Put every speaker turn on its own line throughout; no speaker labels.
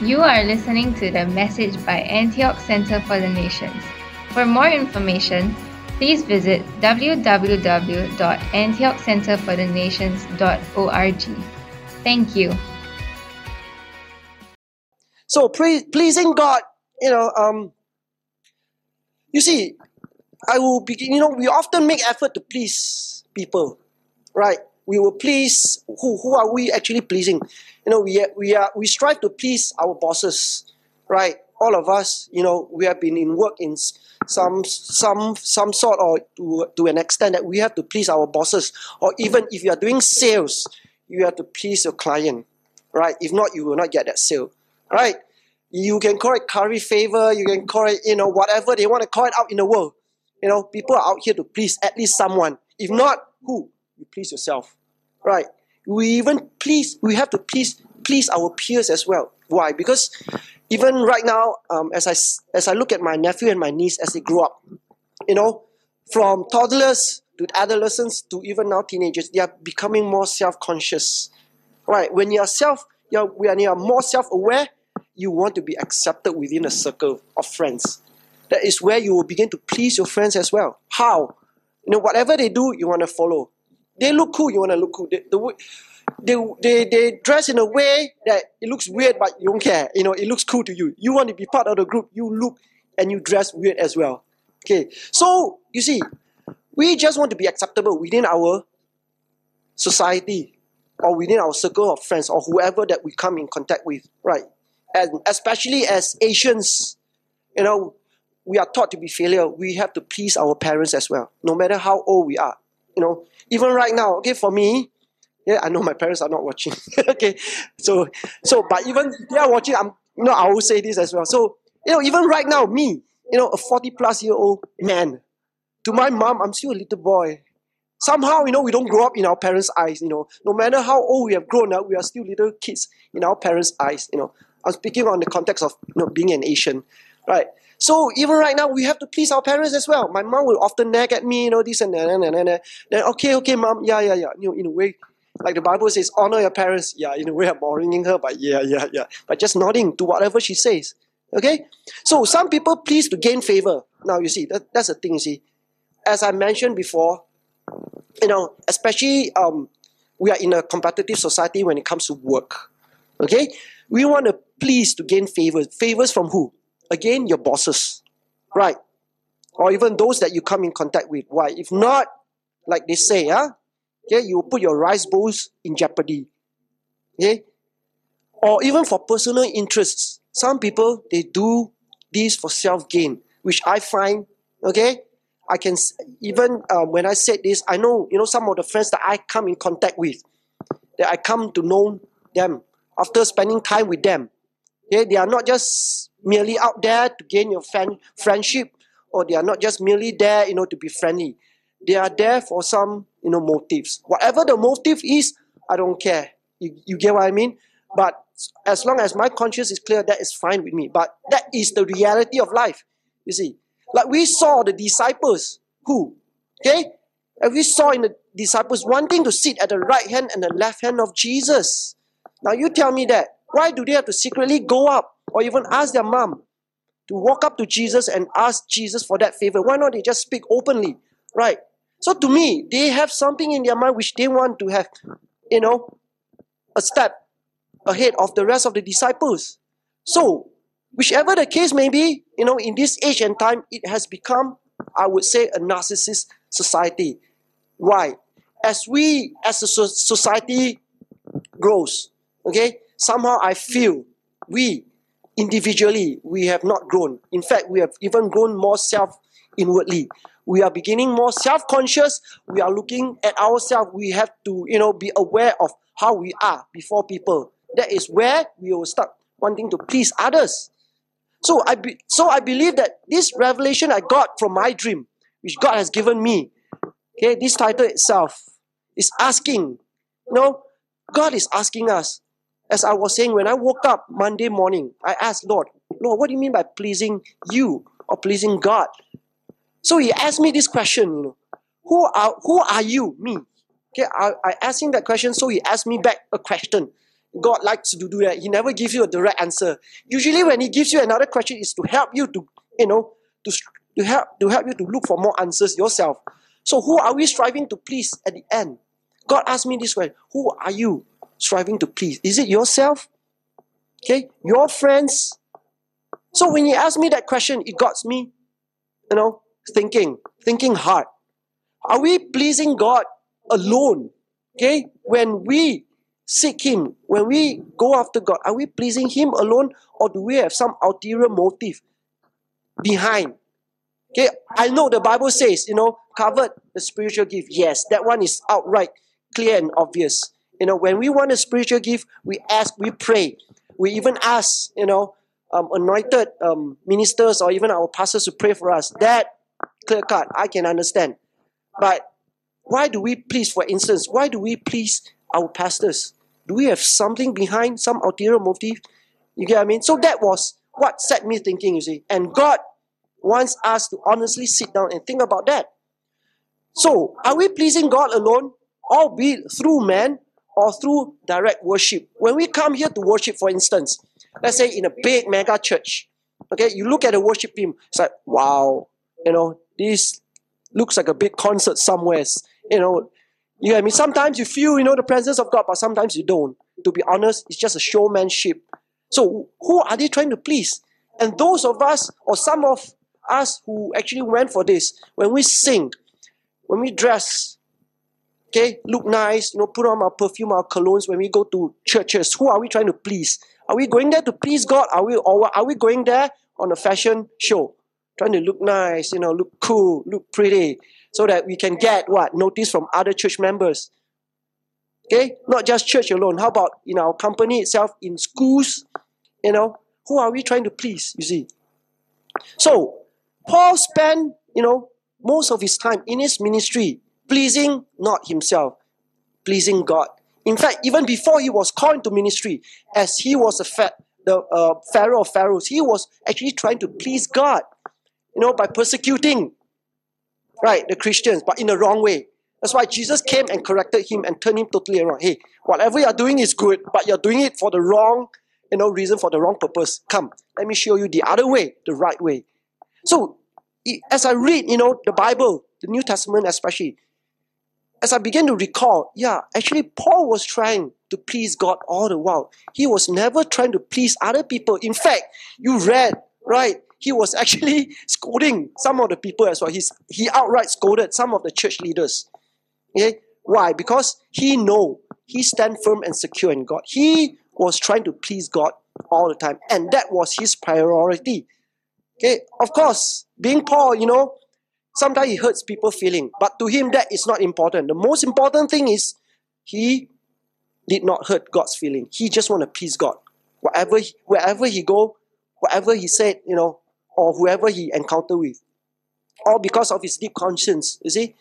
You are listening to the message by Antioch Center for the Nations. For more information, please visit www.antiochcenterforthenations.org. Thank you.
So pre- pleasing God, you know, um, you see, I will begin. You know, we often make effort to please people, right? We will please who? Who are we actually pleasing? You know, we we are we strive to please our bosses, right? All of us, you know, we have been in work in some some some sort or to to an extent that we have to please our bosses, or even if you are doing sales, you have to please your client, right? If not, you will not get that sale, right? You can call it curry favor, you can call it, you know, whatever they want to call it out in the world. You know, people are out here to please at least someone. If not, who? You please yourself. Right? We even please, we have to please please our peers as well. Why? Because even right now, um, as I as I look at my nephew and my niece as they grow up, you know, from toddlers to adolescents to even now teenagers, they are becoming more self-conscious. Right? When you are self, you're, when you are more self-aware, you want to be accepted within a circle of friends. That is where you will begin to please your friends as well. How? You know, whatever they do, you want to follow. They look cool, you want to look cool. They, the, they, they, they dress in a way that it looks weird, but you don't care. You know, it looks cool to you. You want to be part of the group, you look and you dress weird as well. Okay, so you see, we just want to be acceptable within our society or within our circle of friends or whoever that we come in contact with, right? And especially as Asians, you know, we are taught to be filial. We have to please our parents as well, no matter how old we are. You know, even right now, okay, for me, yeah, I know my parents are not watching. okay, so so but even they are watching, I'm you know, I will say this as well. So, you know, even right now, me, you know, a 40 plus year old man, to my mom, I'm still a little boy. Somehow, you know, we don't grow up in our parents' eyes, you know. No matter how old we have grown up, we are still little kids in our parents' eyes, you know. I'm speaking on the context of you know, being an Asian, right? So even right now, we have to please our parents as well. My mom will often nag at me, you know, this and that, and, and, then okay, okay, mom, yeah, yeah, yeah. You know, in a way, like the Bible says, honor your parents. Yeah, in a way, I'm honoring her, but yeah, yeah, yeah. But just nodding to whatever she says. Okay? So some people please to gain favor. Now, you see, that, that's the thing, see. As I mentioned before, you know, especially um, we are in a competitive society when it comes to work. Okay? We want to please to gain favors. Favors from who? Again, your bosses, right? Or even those that you come in contact with. Why? If not, like they say, huh? okay, you put your rice bowls in jeopardy. Okay? Or even for personal interests. Some people, they do this for self-gain, which I find, okay, I can, even um, when I said this, I know, you know, some of the friends that I come in contact with, that I come to know them after spending time with them. Okay, they are not just merely out there to gain your fan, friendship, or they are not just merely there, you know, to be friendly. They are there for some, you know, motives. Whatever the motive is, I don't care. You, you get what I mean? But as long as my conscience is clear, that is fine with me. But that is the reality of life. You see, like we saw the disciples who, okay, and we saw in the disciples wanting to sit at the right hand and the left hand of Jesus. Now you tell me that. Why do they have to secretly go up or even ask their mom to walk up to Jesus and ask Jesus for that favor? Why not they just speak openly? Right? So to me, they have something in their mind which they want to have, you know, a step ahead of the rest of the disciples. So, whichever the case may be, you know, in this age and time, it has become, I would say, a narcissist society. Why? As we, as a society grows, okay, somehow I feel we individually we have not grown. In fact, we have even grown more self inwardly. We are beginning more self-conscious. We are looking at ourselves. We have to, you know, be aware of how we are before people. That is where we will start wanting to please others. So I be, so I believe that this revelation I got from my dream, which God has given me, okay, this title itself is asking, you know, God is asking us, as I was saying, when I woke up Monday morning, I asked Lord, Lord, what do you mean by pleasing you or pleasing God? So he asked me this question, you know, who are who are you? Me. Okay, I, I asked him that question, so he asked me back a question. God likes to do that. He never gives you a direct answer. Usually, when He gives you another question, is to help you to, you know, to, to help to help you to look for more answers yourself. So, who are we striving to please at the end? God asked me this way: Who are you striving to please? Is it yourself? Okay, your friends. So when He asked me that question, it got me, you know, thinking, thinking hard. Are we pleasing God alone? Okay, when we seek Him, when we go after God, are we pleasing Him alone or do we have some ulterior motive behind? Okay, I know the Bible says, you know, covered the spiritual gift. Yes, that one is outright clear and obvious. You know, when we want a spiritual gift, we ask, we pray. We even ask, you know, um, anointed um, ministers or even our pastors to pray for us. That clear cut, I can understand. But why do we please, for instance, why do we please our pastors? Do we have something behind, some ulterior motive? You get what I mean? So that was what set me thinking, you see. And God wants us to honestly sit down and think about that. So, are we pleasing God alone, or be through man, or through direct worship? When we come here to worship, for instance, let's say in a big mega church, okay, you look at the worship team, it's like, wow, you know, this looks like a big concert somewhere. You know, you know I mean? Sometimes you feel, you know, the presence of God, but sometimes you don't. To be honest, it's just a showmanship. So who are they trying to please? And those of us, or some of us who actually went for this, when we sing, when we dress, okay, look nice, you know, put on our perfume, our colognes, when we go to churches, who are we trying to please? Are we going there to please God? Are we or are we going there on a fashion show? Trying to look nice, you know, look cool, look pretty so that we can get what? Notice from other church members. Okay? Not just church alone. How about in our company itself, in schools? You know, who are we trying to please? You see. So, Paul spent, you know, most of his time in his ministry pleasing not himself, pleasing God. In fact, even before he was called into ministry, as he was a fa- the uh, Pharaoh of Pharaohs, he was actually trying to please God, you know, by persecuting right, the Christians, but in the wrong way. That's why Jesus came and corrected him and turned him totally around. Hey, whatever you're doing is good, but you're doing it for the wrong, you know, reason, for the wrong purpose. Come, let me show you the other way, the right way. So, as I read, you know, the Bible, the New Testament especially, as I begin to recall, yeah, actually, Paul was trying to please God all the while. He was never trying to please other people. In fact, you read, right? he was actually scolding some of the people as well. He's, he outright scolded some of the church leaders. Okay? Why? Because he know he stand firm and secure in God. He was trying to please God all the time, and that was his priority. Okay, of course, being Paul, you know, sometimes he hurts people feeling, but to him that is not important. The most important thing is he did not hurt God's feeling. He just want to please God. Whatever, wherever he go, whatever he said, you know, or whoever he encountered with. All because of his deep conscience, you see.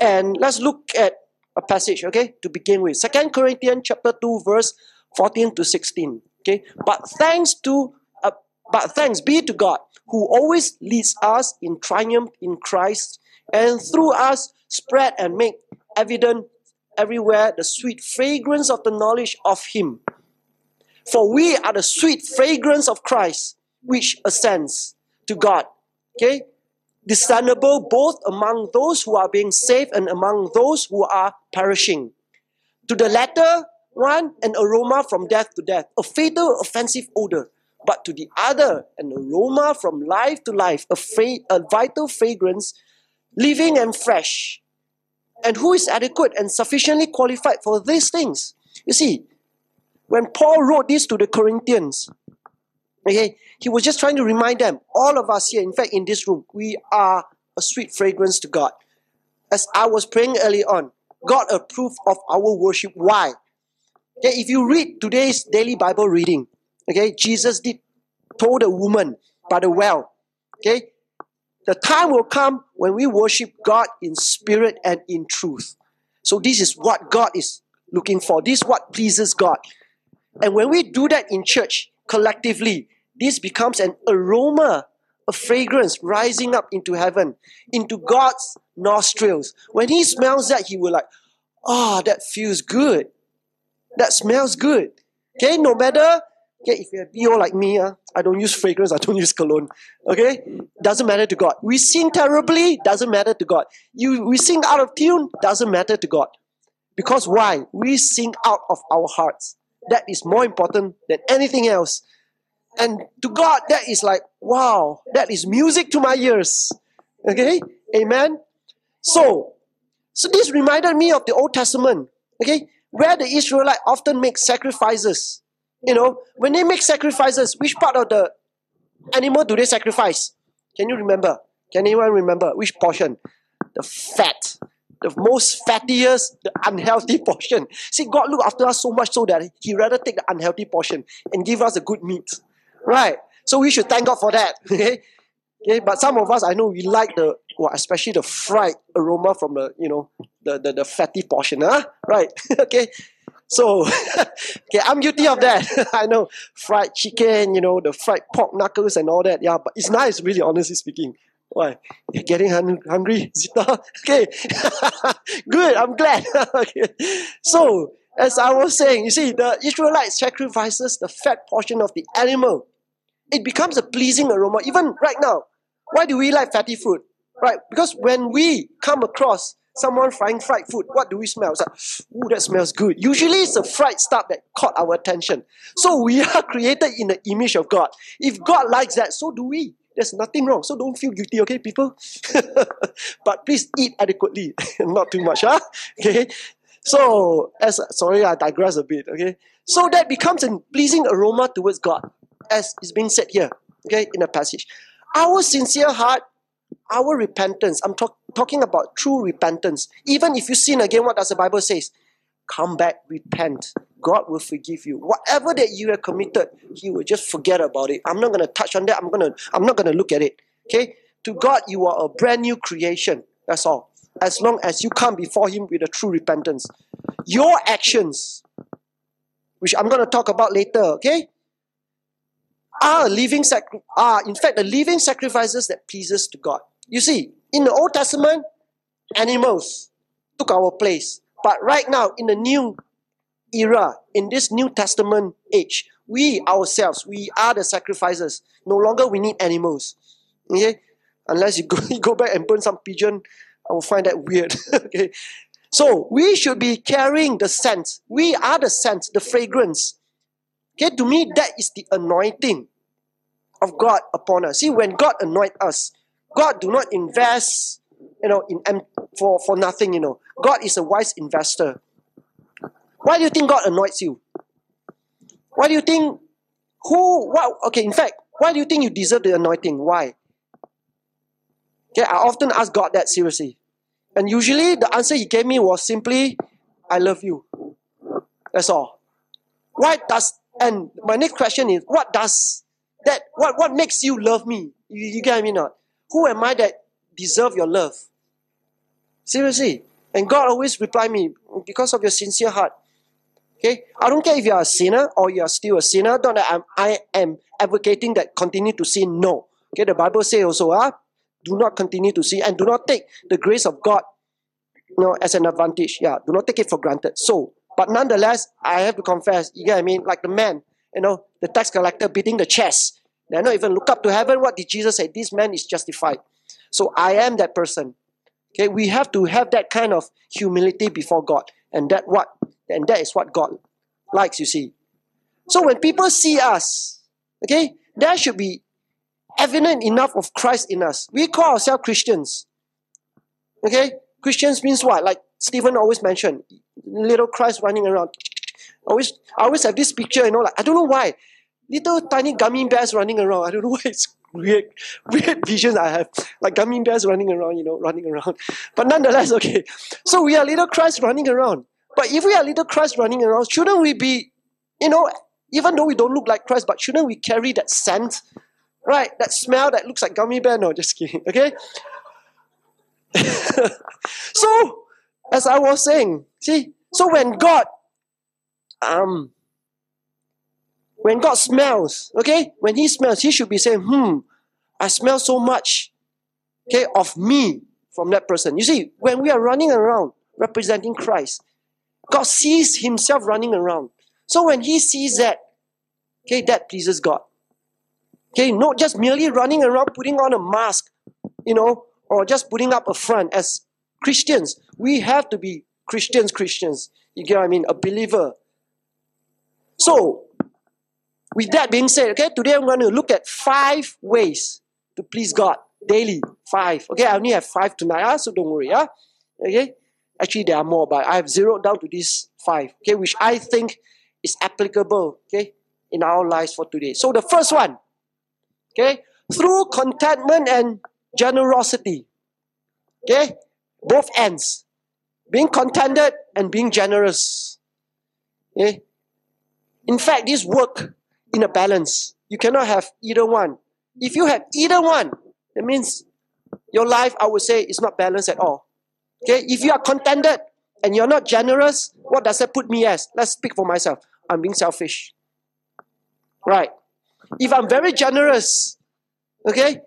And let's look at a passage, okay, to begin with. Second Corinthians chapter 2, verse 14 to 16. Okay. But thanks to but thanks be to God who always leads us in triumph in Christ and through us spread and make evident everywhere the sweet fragrance of the knowledge of him. For we are the sweet fragrance of Christ, which ascends to God. Okay? Discernible both among those who are being saved and among those who are perishing. To the latter one, an aroma from death to death, a fatal, offensive odor. But to the other, an aroma from life to life, a, fra- a vital fragrance, living and fresh. And who is adequate and sufficiently qualified for these things? You see, when Paul wrote this to the Corinthians, Okay, he was just trying to remind them, all of us here, in fact, in this room, we are a sweet fragrance to God. As I was praying early on, God approved of our worship. Why? Okay, if you read today's daily Bible reading, okay, Jesus did told a woman by the well, okay, the time will come when we worship God in spirit and in truth. So this is what God is looking for. This is what pleases God. And when we do that in church, collectively, this becomes an aroma, a fragrance rising up into heaven, into God's nostrils. When He smells that, He will like, oh, that feels good. That smells good. Okay, no matter okay, if you're a BO like me, uh, I don't use fragrance, I don't use cologne. Okay? Doesn't matter to God. We sing terribly, doesn't matter to God. You we sing out of tune, doesn't matter to God. Because why? We sing out of our hearts. That is more important than anything else. And to God, that is like, wow, that is music to my ears. Okay? Amen. So, so this reminded me of the Old Testament. Okay? Where the Israelite often make sacrifices. You know, when they make sacrifices, which part of the animal do they sacrifice? Can you remember? Can anyone remember which portion? The fat. The most fattiest, the unhealthy portion. See, God look after us so much so that He rather take the unhealthy portion and give us the good meat. Right? So we should thank God for that. Okay? Okay, but some of us I know we like the well, especially the fried aroma from the you know the the, the fatty portion, huh? Right. okay. So okay, I'm guilty of that. I know fried chicken, you know, the fried pork knuckles and all that. Yeah, but it's nice, really, honestly speaking. Why? You're getting hungry, Zita? Okay. Good, I'm glad. okay. So, as I was saying, you see, the Israelites sacrifices the fat portion of the animal. It becomes a pleasing aroma. Even right now, why do we like fatty food? Right? Because when we come across someone frying fried food, what do we smell? It's like, ooh, that smells good. Usually it's the fried stuff that caught our attention. So we are created in the image of God. If God likes that, so do we. There's nothing wrong. So don't feel guilty, okay, people? but please eat adequately. Not too much, huh? Okay. So as sorry, I digress a bit, okay. So that becomes a pleasing aroma towards God, as is being said here, okay, in the passage. Our sincere heart, our repentance, I'm talk, talking about true repentance. Even if you sin again, what does the Bible says? Come back, repent. God will forgive you. Whatever that you have committed, He will just forget about it. I'm not going to touch on that. I'm gonna I'm not going to look at it. Okay? To God, you are a brand new creation. That's all. As long as you come before Him with a true repentance. Your actions, which I'm going to talk about later, okay? Are living sac- are in fact the living sacrifices that pleases to God. You see, in the Old Testament, animals took our place. But right now, in the new era, in this New Testament age, we ourselves, we are the sacrifices. No longer we need animals. Okay? Unless you go, you go back and burn some pigeon, I will find that weird. okay. So we should be carrying the scent. We are the scent, the fragrance. Okay, to me, that is the anointing of God upon us. See, when God anoint us, God do not invest, you know, in for, for nothing, you know. God is a wise investor. Why do you think God anoints you? Why do you think who what okay, in fact, why do you think you deserve the anointing? Why? Okay, I often ask God that seriously. And usually the answer he gave me was simply, I love you. That's all. Why does and my next question is what does that what, what makes you love me? You, you get me not? Who am I that deserve your love? Seriously. And God always reply me, because of your sincere heart. Okay? I don't care if you are a sinner or you are still a sinner. Don't that I'm, I am advocating that continue to sin. No. Okay, the Bible says also, ah, do not continue to sin and do not take the grace of God you know, as an advantage. Yeah, do not take it for granted. So, but nonetheless, I have to confess, you get what I mean? Like the man, you know, the tax collector beating the chest. They're not even look up to heaven. What did Jesus say? This man is justified. So I am that person. Okay, we have to have that kind of humility before God. And that what and that is what God likes, you see. So when people see us, okay, there should be evident enough of Christ in us. We call ourselves Christians. Okay? Christians means what? Like Stephen always mentioned, little Christ running around. Always, I always have this picture, you know, like I don't know why. Little tiny gummy bears running around. I don't know why it's weird, weird visions I have. Like gummy bears running around, you know, running around. But nonetheless, okay. So we are little Christ running around. But if we are little Christ running around, shouldn't we be, you know, even though we don't look like Christ, but shouldn't we carry that scent? Right? That smell that looks like gummy bear? No, just kidding. Okay? so, as I was saying, see, so when God um when God smells, okay, when He smells, He should be saying, hmm, I smell so much, okay, of me from that person. You see, when we are running around representing Christ, God sees Himself running around. So when he sees that, okay, that pleases God. Okay, not just merely running around putting on a mask, you know, or just putting up a front as Christians. We have to be Christians, Christians. You get what I mean? A believer. So, with that being said, okay, today I'm going to look at five ways to please God daily. Five. Okay, I only have five tonight, ah, so don't worry. Ah. Okay, actually there are more, but I have zeroed down to these five. Okay, which I think is applicable. Okay, in our lives for today. So the first one, okay, through contentment and generosity. Okay, both ends, being contented and being generous. Okay, in fact, this work in a balance. You cannot have either one. If you have either one, that means your life, I would say, is not balanced at all. Okay, if you are contented and you're not generous, what does that put me as? Let's speak for myself. I'm being selfish. Right. If I'm very generous, okay,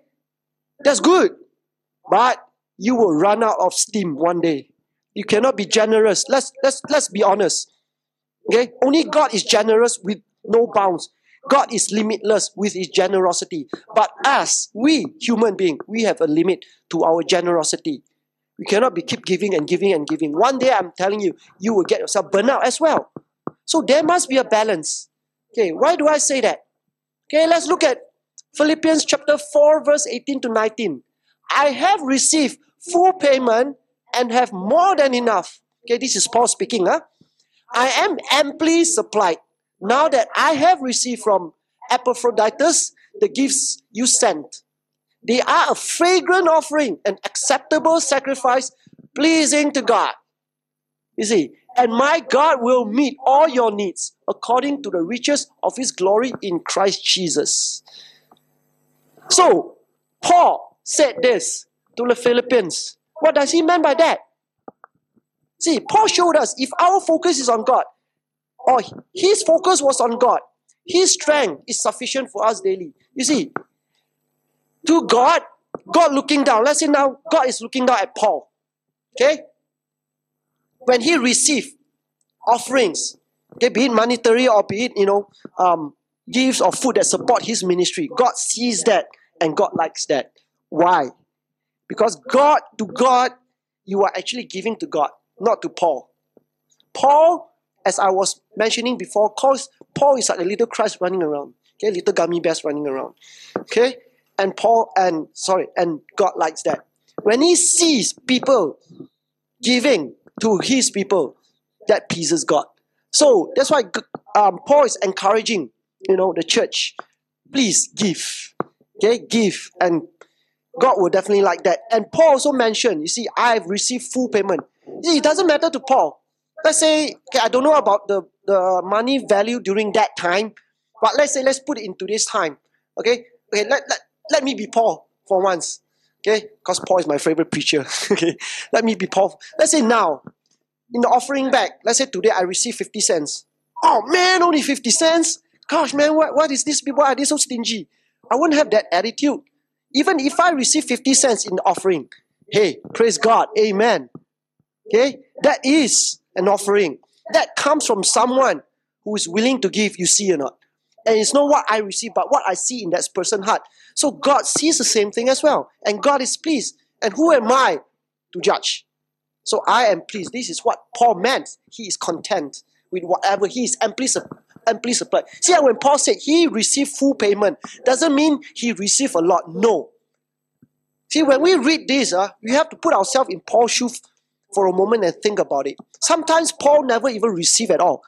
that's good. But you will run out of steam one day. You cannot be generous. Let's let's let's be honest. Okay? Only God is generous with no bounds. God is limitless with his generosity. But us, we human being, we have a limit to our generosity. We cannot be keep giving and giving and giving. One day I'm telling you, you will get yourself burnt out as well. So there must be a balance. Okay, why do I say that? Okay, let's look at Philippians chapter 4, verse 18 to 19. I have received full payment and have more than enough. Okay, this is Paul speaking. Huh? I am amply supplied now that I have received from Epaphroditus the gifts you sent. They are a fragrant offering, an acceptable sacrifice, pleasing to God. You see, and my God will meet all your needs according to the riches of his glory in Christ Jesus. So, Paul said this to the Philippians. What does he mean by that? See, Paul showed us if our focus is on God, or his focus was on God, his strength is sufficient for us daily. You see, to God, God looking down. Let's say now God is looking down at Paul. Okay? When he received offerings, okay, be it monetary or be it, you know, um, gifts or food that support his ministry, God sees that and God likes that. Why? Because God, to God, you are actually giving to God, not to Paul. Paul, as I was mentioning before, Paul is like a little Christ running around. Okay, little gummy bears running around. Okay? And Paul and sorry, and God likes that. When he sees people giving to his people, that pleases God. So that's why um, Paul is encouraging, you know, the church, please give. Okay, give. And God will definitely like that. And Paul also mentioned, you see, I've received full payment. It doesn't matter to Paul. Let's say, okay, I don't know about the, the money value during that time, but let's say, let's put it into this time. Okay, okay, let, let, let me be Paul for once. Okay, because Paul is my favorite preacher. okay, let me be Paul. Let's say now, in the offering bag, let's say today I receive 50 cents. Oh man, only 50 cents? Gosh, man, what, what is this? Why are they so stingy? I wouldn't have that attitude. Even if I receive 50 cents in the offering, hey, praise God, amen. Okay, that is an offering. That comes from someone who is willing to give, you see or not. And it's not what I receive, but what I see in that person's heart. So God sees the same thing as well. And God is pleased. And who am I to judge? So I am pleased. This is what Paul meant. He is content with whatever he is amply, supplied. See, when Paul said he received full payment, doesn't mean he received a lot. No. See, when we read this, uh, we have to put ourselves in Paul's shoes for a moment and think about it. Sometimes Paul never even received at all.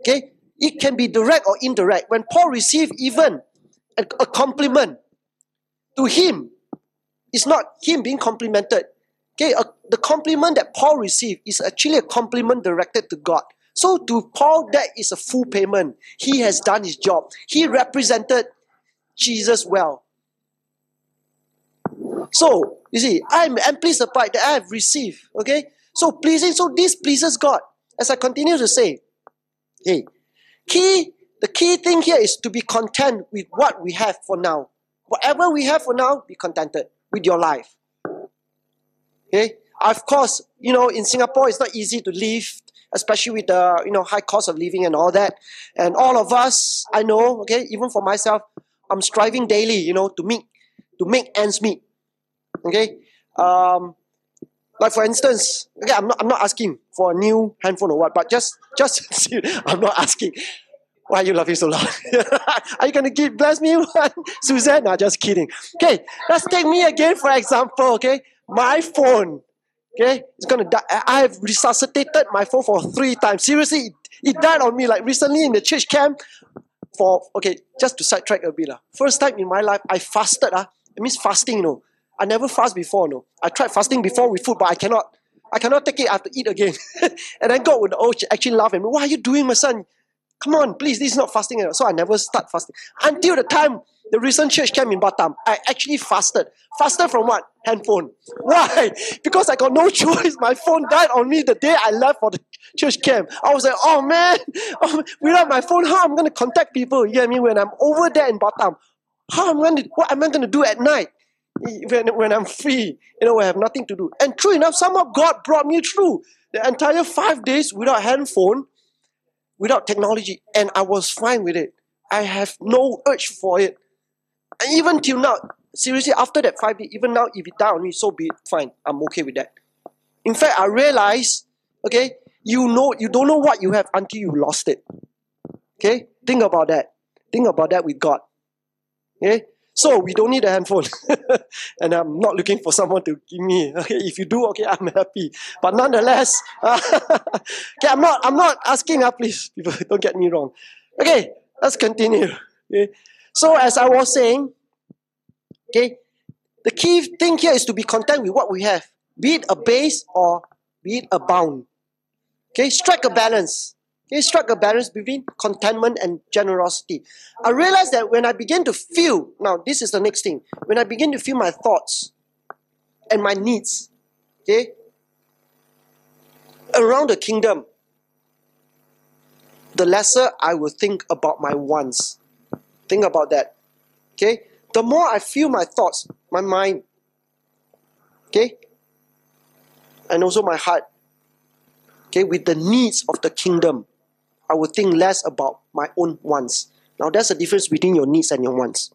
Okay? It can be direct or indirect. When Paul received even a, compliment to him, it's not him being complimented. Okay, a, the compliment that Paul received is actually a compliment directed to God. So to Paul, that is a full payment. He has done his job. He represented Jesus well. So, you see, I'm amply supplied that I have received. Okay? So pleasing, so this pleases God. As I continue to say, hey, key, the key thing here is to be content with what we have for now. Whatever we have for now, be contented with your life. Okay? Of course, you know, in Singapore, it's not easy to live especially with the you know high cost of living and all that. And all of us, I know, okay, even for myself, I'm striving daily, you know, to make to make ends meet. Okay, um, like for instance, okay, I'm not I'm not asking for a new handphone or what, but just just I'm not asking. Why are you laughing so loud? are you gonna give bless me Suzanne? No, just kidding. Okay, let's take me again for example. Okay, my phone. Okay, it's gonna die. I have resuscitated my phone for three times. Seriously, it, it died on me. Like recently in the church camp, for okay, just to sidetrack a bit. Uh, first time in my life, I fasted. Uh, it means fasting, you know. I never fast before, no. I tried fasting before with food, but I cannot. I cannot take it. I have to eat again. and then God would actually laugh at me. What are you doing, my son? Come on, please. This is not fasting. So I never start fasting until the time the recent church camp in Batam. I actually fasted. Fasted from what? Handphone. Why? Because I got no choice. My phone died on me the day I left for the church camp. I was like, oh man, oh, without my phone, how am I'm going to contact people? You know what I mean? When I'm over there in Batam, how am I going to, what am I going to do at night? When, when I'm free, you know, I have nothing to do. And true enough, somehow God brought me through the entire five days without handphone, without technology, and I was fine with it. I have no urge for it. And even till now, seriously, after that five days, even now, if it on me, so be it. Fine, I'm okay with that. In fact, I realize, okay, you know, you don't know what you have until you lost it. Okay, think about that. Think about that with God. Okay, so we don't need a handphone, and I'm not looking for someone to give me. Okay, if you do, okay, I'm happy. But nonetheless, okay, I'm not. I'm not asking. Uh, please, people, don't get me wrong. Okay, let's continue. Okay, so as I was saying, okay, the key thing here is to be content with what we have, be it a base or be it a bound. Okay, strike a balance. Okay, strike a balance between contentment and generosity. I realized that when I begin to feel, now this is the next thing, when I begin to feel my thoughts and my needs, okay, around the kingdom, the lesser I will think about my wants. Think about that. Okay? The more I feel my thoughts, my mind, okay, and also my heart, okay, with the needs of the kingdom, I will think less about my own wants. Now, there's a difference between your needs and your wants.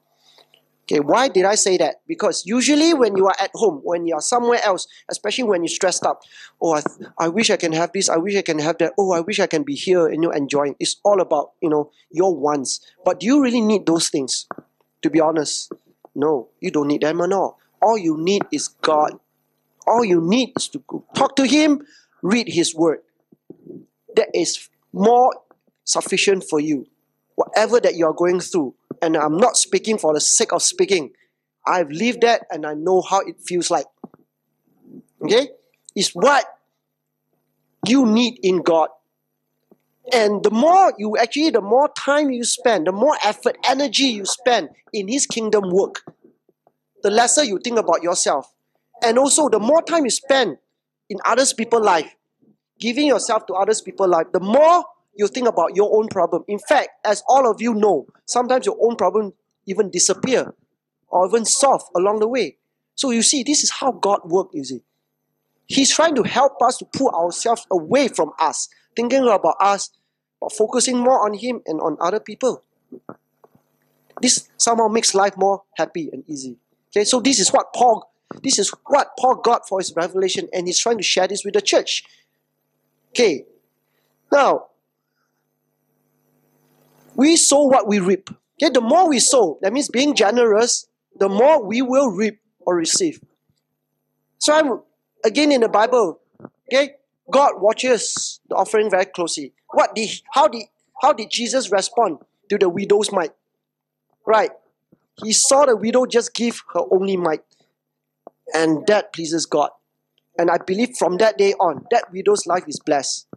Okay, why did I say that? Because usually when you are at home, when you are somewhere else, especially when you're stressed up, oh, I, I wish I can have this, I wish I can have that, oh, I wish I can be here and you're enjoying. It's all about, you know, your wants. But do you really need those things? To be honest, no, you don't need them at all. All you need is God. All you need is to talk to Him, read His Word. That is more sufficient for you. Whatever that you are going through, and I'm not speaking for the sake of speaking. I've lived that and I know how it feels like. Okay? It's what you need in God. And the more you actually, the more time you spend, the more effort, energy you spend in His kingdom work, the lesser you think about yourself. And also, the more time you spend in others people's life, giving yourself to others people's life, the more you think about your own problem. In fact, as all of you know, sometimes your own problem even disappear or even solve along the way. So you see, this is how God works, you see. He's trying to help us to pull ourselves away from us, thinking about us, but focusing more on Him and on other people. This somehow makes life more happy and easy. Okay, so this is what Paul, this is what Paul got for his revelation, and he's trying to share this with the church. Okay, now we sow what we reap. Okay, the more we sow, that means being generous, the more we will reap or receive. So I'm again in the Bible. Okay, God watches the offering very closely. What did how did how did Jesus respond to the widow's mite? Right. He saw the widow just give her only mite. And that pleases God. And I believe from that day on, that widow's life is blessed.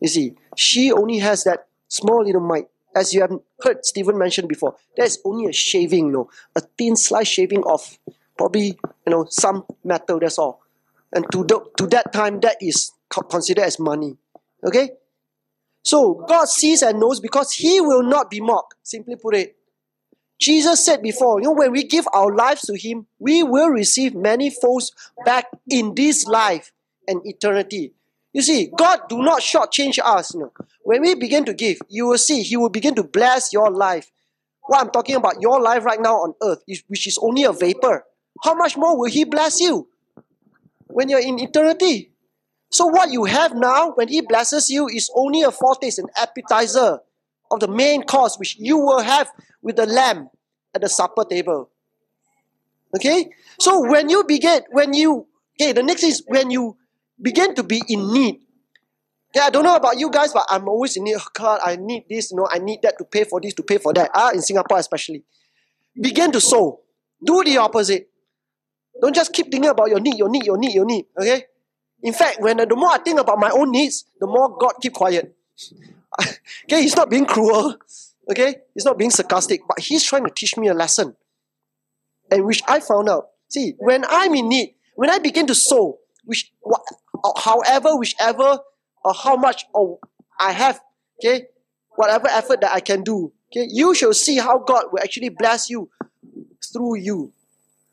You see, she only has that small little mite. As you have heard Stephen mention before, there's only a shaving, you know, a thin slice shaving of probably, you know, some metal, that's all. And to, the, to that time, that is considered as money. Okay? So God sees and knows because He will not be mocked. Simply put it. Jesus said before, you know, when we give our lives to Him, we will receive many folds back in this life and eternity. You see, God do not shortchange us. You know. When we begin to give, you will see He will begin to bless your life. What I'm talking about, your life right now on earth, which is only a vapor. How much more will He bless you when you're in eternity? So, what you have now, when He blesses you, is only a foretaste, an appetizer of the main course which you will have with the lamb at the supper table. Okay? So, when you begin, when you, okay, the next is when you begin to be in need. Yeah, I don't know about you guys, but I'm always in need. Oh God, I need this, you know, I need that to pay for this, to pay for that. Ah, in Singapore especially. Begin to sow. Do the opposite. Don't just keep thinking about your need, your need, your need, your need. Okay? In fact, when the more I think about my own needs, the more God keep quiet. okay, he's not being cruel. Okay, he's not being sarcastic, but he's trying to teach me a lesson. And which I found out. See, when I'm in need, when I begin to sow, which however, whichever, or how much or I have, okay, whatever effort that I can do, okay, you shall see how God will actually bless you through you.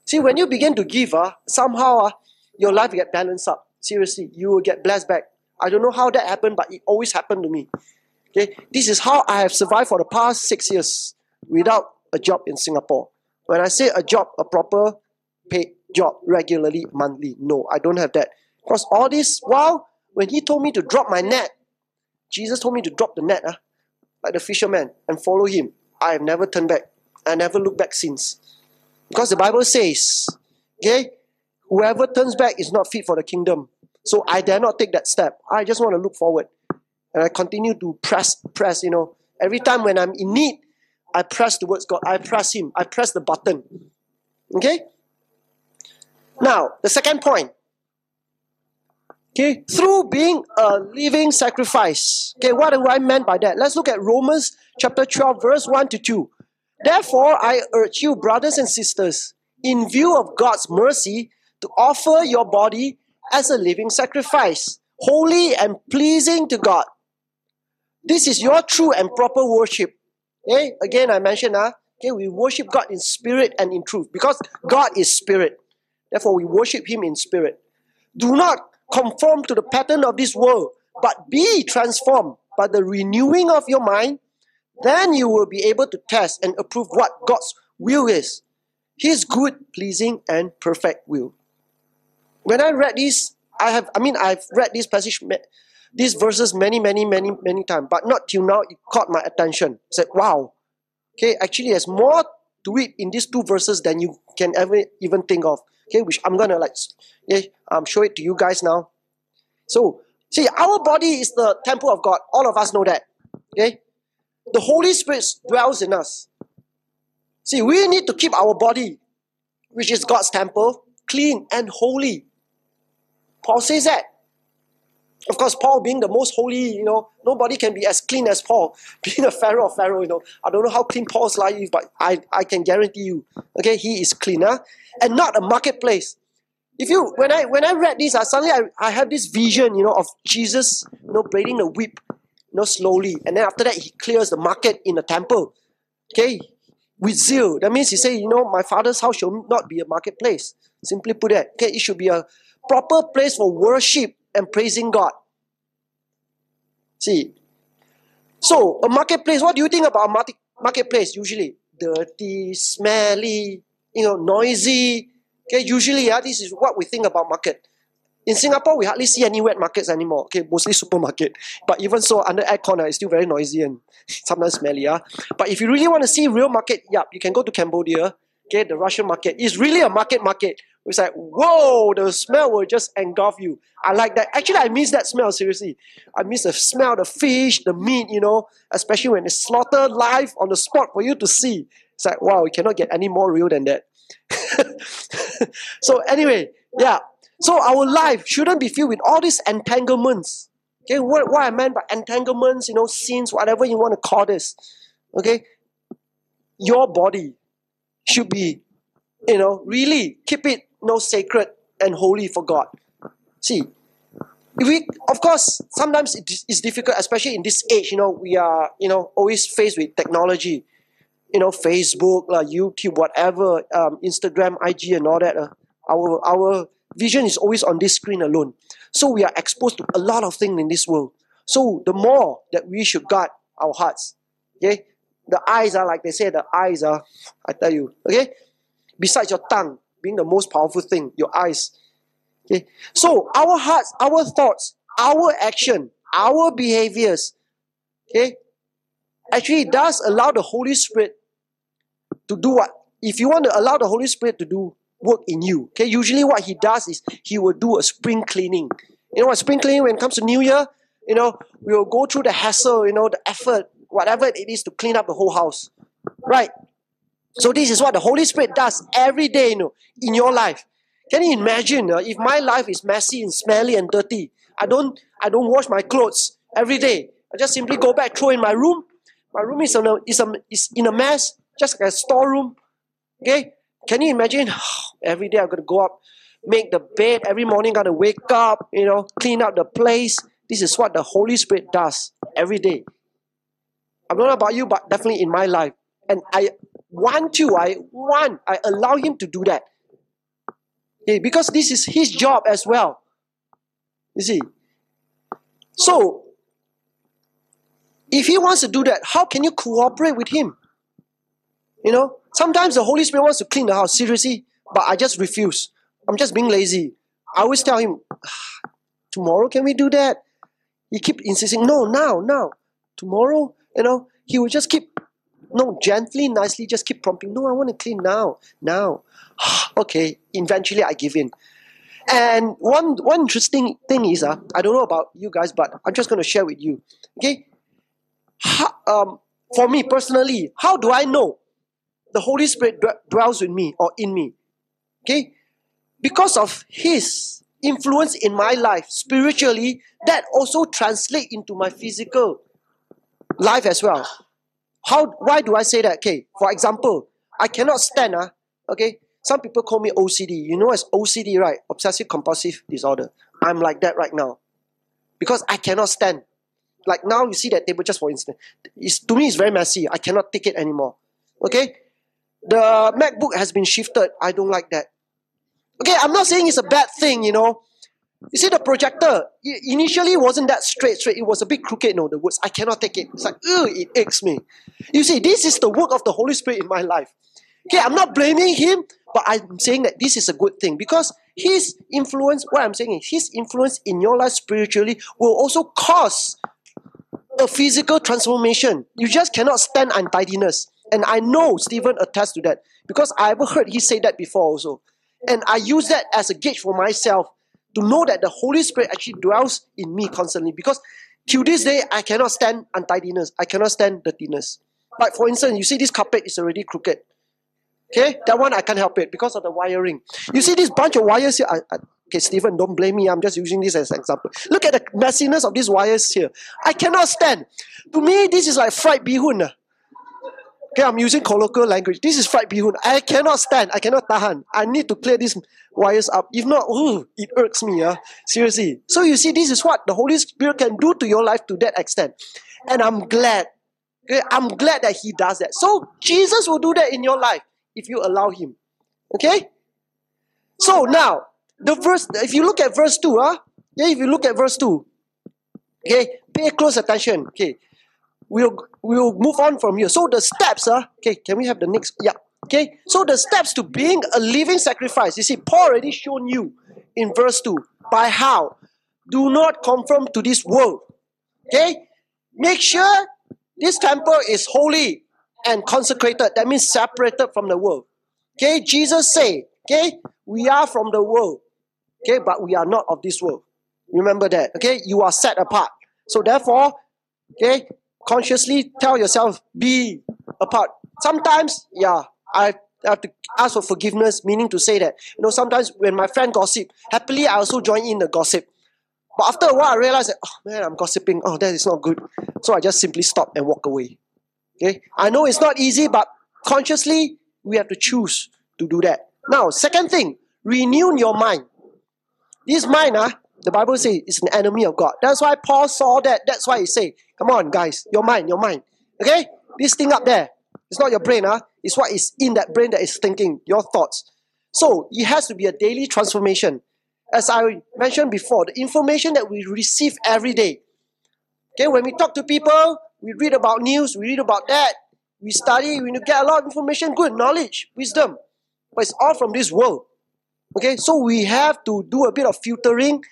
See, when you begin to give, uh, somehow uh, your life get balanced up. Seriously, you will get blessed back. I don't know how that happened, but it always happened to me. Okay, this is how I have survived for the past six years without a job in Singapore. When I say a job, a proper paid job regularly, monthly, no, I don't have that. Because all this while, when he told me to drop my net, Jesus told me to drop the net, uh, like the fisherman, and follow him. I have never turned back. I never looked back since. Because the Bible says, okay, whoever turns back is not fit for the kingdom. So I dare not take that step. I just want to look forward. And I continue to press, press, you know. Every time when I'm in need, I press towards God. I press Him. I press the button. Okay? Now, the second point. Okay, through being a living sacrifice. Okay, what do I mean by that? Let's look at Romans chapter 12, verse 1 to 2. Therefore, I urge you, brothers and sisters, in view of God's mercy, to offer your body as a living sacrifice, holy and pleasing to God. This is your true and proper worship. Okay, again, I mentioned, uh, okay, we worship God in spirit and in truth because God is spirit. Therefore, we worship Him in spirit. Do not conform to the pattern of this world, but be transformed by the renewing of your mind. Then you will be able to test and approve what God's will is His good, pleasing, and perfect will. When I read this, I have, I mean, I've read this passage, these verses many, many, many, many times, but not till now it caught my attention. I said, wow, okay, actually, there's more to it in these two verses than you can ever even think of okay, which I'm gonna like yeah, um, show it to you guys now. So, see, our body is the temple of God. All of us know that. Okay? The Holy Spirit dwells in us. See, we need to keep our body, which is God's temple, clean and holy. Paul says that. Of course, Paul being the most holy, you know, nobody can be as clean as Paul. Being a Pharaoh of Pharaoh, you know, I don't know how clean Paul's life is, but I, I can guarantee you, okay, he is cleaner and not a marketplace. If you when I when I read this, I suddenly I, I have this vision, you know, of Jesus, you know, braiding the whip, you know, slowly, and then after that he clears the market in the temple. Okay, with zeal. That means he say, you know, my father's house shall not be a marketplace. Simply put that. okay, it should be a proper place for worship and praising God. See, so a marketplace, what do you think about a marketplace usually? Dirty, smelly, you know, noisy. Okay, usually yeah, this is what we think about market. In Singapore, we hardly see any wet markets anymore. Okay, mostly supermarket. But even so, under aircon, uh, it's still very noisy and sometimes smelly. Yeah? But if you really want to see real market, yeah, you can go to Cambodia. Okay, the Russian market. is really a market market. It's like, whoa, the smell will just engulf you. I like that. Actually, I miss that smell, seriously. I miss the smell, the fish, the meat, you know, especially when it's slaughtered live on the spot for you to see. It's like, wow, we cannot get any more real than that. so, anyway, yeah. So, our life shouldn't be filled with all these entanglements. Okay, what, what I meant by entanglements, you know, sins, whatever you want to call this. Okay, your body should be, you know, really keep it, know, sacred and holy for God. See, if we, of course, sometimes it's difficult, especially in this age. You know, we are, you know, always faced with technology you know, Facebook, uh, YouTube, whatever, um, Instagram, IG, and all that. Uh, our our vision is always on this screen alone. So we are exposed to a lot of things in this world. So the more that we should guard our hearts. Okay? The eyes are like they say, the eyes are, I tell you, okay? Besides your tongue being the most powerful thing, your eyes. Okay? So our hearts, our thoughts, our action, our behaviors, okay, actually does allow the Holy Spirit to do what? If you want to allow the Holy Spirit to do work in you, okay, usually what he does is he will do a spring cleaning. You know what spring cleaning when it comes to New Year? You know, we will go through the hassle, you know, the effort, whatever it is to clean up the whole house. Right? So this is what the Holy Spirit does every day, you know, in your life. Can you imagine uh, if my life is messy and smelly and dirty? I don't, I don't wash my clothes every day. I just simply go back, throw in my room. My room is, in a, is, a, is in a mess, just like a storeroom. Okay? Can you imagine? every day I'm going to go up, make the bed. Every morning, got to wake up, you know, clean up the place. This is what the Holy Spirit does every day. I don't know about you, but definitely in my life. And I want to, I want, I allow Him to do that. Okay, because this is His job as well. You see? So, if He wants to do that, how can you cooperate with Him? You know, sometimes the Holy Spirit wants to clean the house, seriously, but I just refuse. I'm just being lazy. I always tell Him, ah, tomorrow can we do that? He keep insisting, no, now, now. Tomorrow, you know, he will just keep, no, gently, nicely, just keep prompting, no, I want to clean now, now. okay, eventually I give in. And one one interesting thing is, uh, I don't know about you guys, but I'm just going to share with you. Okay, how, um, for me personally, how do I know the Holy Spirit dwells with me or in me? Okay, because of His influence in my life spiritually, that also translate into my physical life as well. How? Why do I say that? Okay, for example, I cannot stand. Uh, okay, some people call me OCD. You know what's OCD, right? Obsessive compulsive disorder. I'm like that right now because I cannot stand. Like now, you see that table just for instance. It's, to me, it's very messy. I cannot take it anymore. Okay, the MacBook has been shifted. I don't like that. Okay, I'm not saying it's a bad thing, you know. You see, the projector initially wasn't that straight, straight. It was a bit crooked. No, the words I cannot take it. It's like, ugh, it aches me. You see, this is the work of the Holy Spirit in my life. Okay, I'm not blaming him, but I'm saying that this is a good thing because his influence, what I'm saying is, his influence in your life spiritually will also cause a physical transformation. You just cannot stand untidiness. And I know Stephen attests to that because I ever heard he say that before also. And I use that as a gauge for myself to know that the Holy Spirit actually dwells in me constantly. Because till this day, I cannot stand untidiness. I cannot stand dirtiness. Like for instance, you see this carpet is already crooked. Okay, that one I can't help it because of the wiring. You see this bunch of wires here. I, I, okay, Stephen, don't blame me. I'm just using this as an example. Look at the messiness of these wires here. I cannot stand. To me, this is like fried bihun. Okay, I'm using colloquial language. This is fried bihun. I cannot stand. I cannot tahan. I need to clear these wires up. If not, ooh, it irks me. Uh. Seriously. So you see, this is what the Holy Spirit can do to your life to that extent. And I'm glad. Okay, I'm glad that He does that. So Jesus will do that in your life if you allow Him. Okay? So now, the verse, if you look at verse 2, huh? Yeah, if you look at verse 2, okay, pay close attention. Okay, we'll we'll move on from here. So the steps, uh, okay, can we have the next? Yeah. Okay, so the steps to being a living sacrifice. You see, Paul already shown you in verse 2 by how. Do not conform to this world. Okay? Make sure this temple is holy and consecrated. That means separated from the world. Okay? Jesus say, okay, we are from the world. Okay, but we are not of this world. Remember that. Okay? You are set apart. So therefore, okay, consciously tell yourself, be apart. Sometimes, yeah, I have to ask for forgiveness, meaning to say that, you know, sometimes when my friend gossip, happily I also join in the gossip. But after a while, I realize that, oh man, I'm gossiping. Oh, that is not good. So I just simply stop and walk away. Okay? I know it's not easy, but consciously, we have to choose to do that. Now, second thing, renew your mind. This mind, ah, the Bible says it's an enemy of God. That's why Paul saw that. That's why he say, come on, guys, your mind, your mind. Okay? This thing up there, it's not your brain, huh? It's what is in that brain that is thinking, your thoughts. So it has to be a daily transformation. as I mentioned before, the information that we receive every day. Okay, when we talk to people, we read about news, we read about that, we study, we get a lot of information, good knowledge, wisdom. But it's all from this world. Okay, so we have to do a bit of filtering,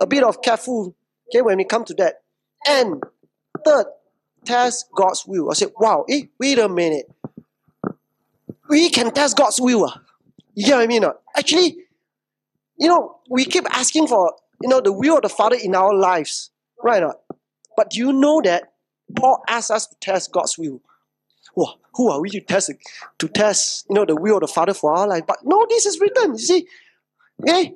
a bit of careful, okay, when we come to that. And third, test God's will. I said, wow, eh, wait a minute. We can test God's will. Ah. You get what I mean? Not? Actually, you know, we keep asking for, you know, the will of the Father in our lives. Right not? But do you know that Paul asks us to test God's will? Who are we to test to test, you know, the will of the Father for our life? But no, this is written. You see, okay?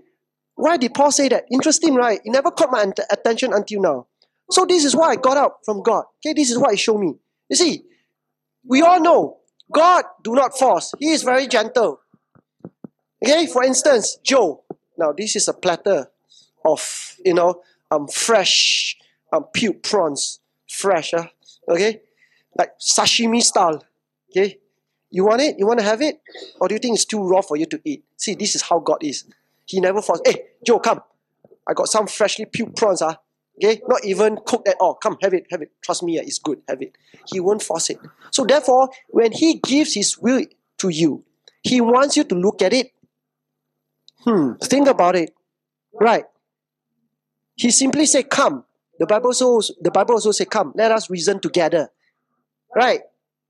Why did Paul say that? Interesting, right? It never caught my attention until now. So this is what I got out from God. Okay, this is what He showed me. You see, we all know God do not force. He is very gentle. Okay, for instance, Joe. Now this is a platter of you know um fresh um peeled prawns, fresh. Uh, okay, like sashimi style. Okay, you want it? You want to have it, or do you think it's too raw for you to eat? See, this is how God is. He never force. Hey, Joe, come. I got some freshly peeled prawns. Ah, Okay, not even cooked at all. Come, have it, have it. Trust me, it's good. Have it. He won't force it. So therefore, when he gives his will to you, he wants you to look at it. Hmm, think about it. Right. He simply said, "Come." The Bible also the Bible also said, "Come, let us reason together." Right.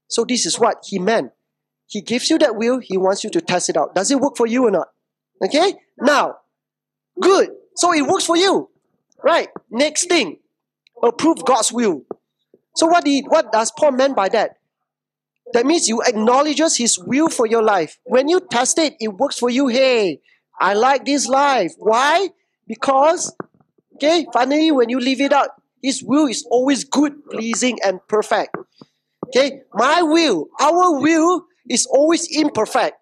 So this is what he meant. He gives you that will. He wants you to test it out. Does it work for you or not? Okay. Now, good. So it works for you. Right. Next thing, approve God's will. So what did what does Paul mean by that? That means you acknowledges his will for your life. When you test it, it works for you. Hey, I like this life. Why? Because, okay, finally, when you leave it out, his will is always good, pleasing, and perfect. Okay, my will, our will is always imperfect.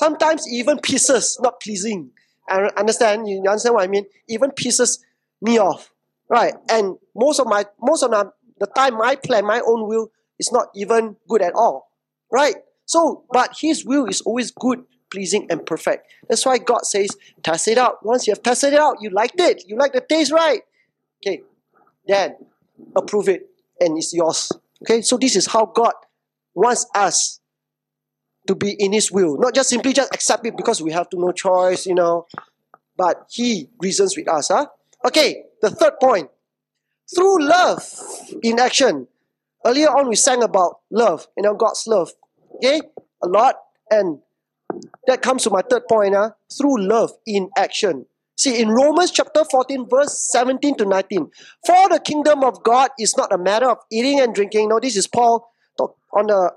Sometimes even pieces not pleasing. I understand. You understand what I mean? Even pieces me off, right? And most of my most of the, time, my plan, my own will is not even good at all, right? So, but His will is always good, pleasing, and perfect. That's why God says, test it out. Once you have tested it out, you liked it, you like the taste, right? Okay, then approve it, and it's yours. Okay, so this is how God wants us to be in His will, not just simply just accept it because we have to no choice, you know. But He reasons with us, huh? Okay, the third point. Through love in action. Earlier on, we sang about love, you know, God's love. Okay, a lot. And that comes to my third point. Huh? Through love in action. See, in Romans chapter 14, verse 17 to 19, for the kingdom of God is not a matter of eating and drinking. No, this is Paul on the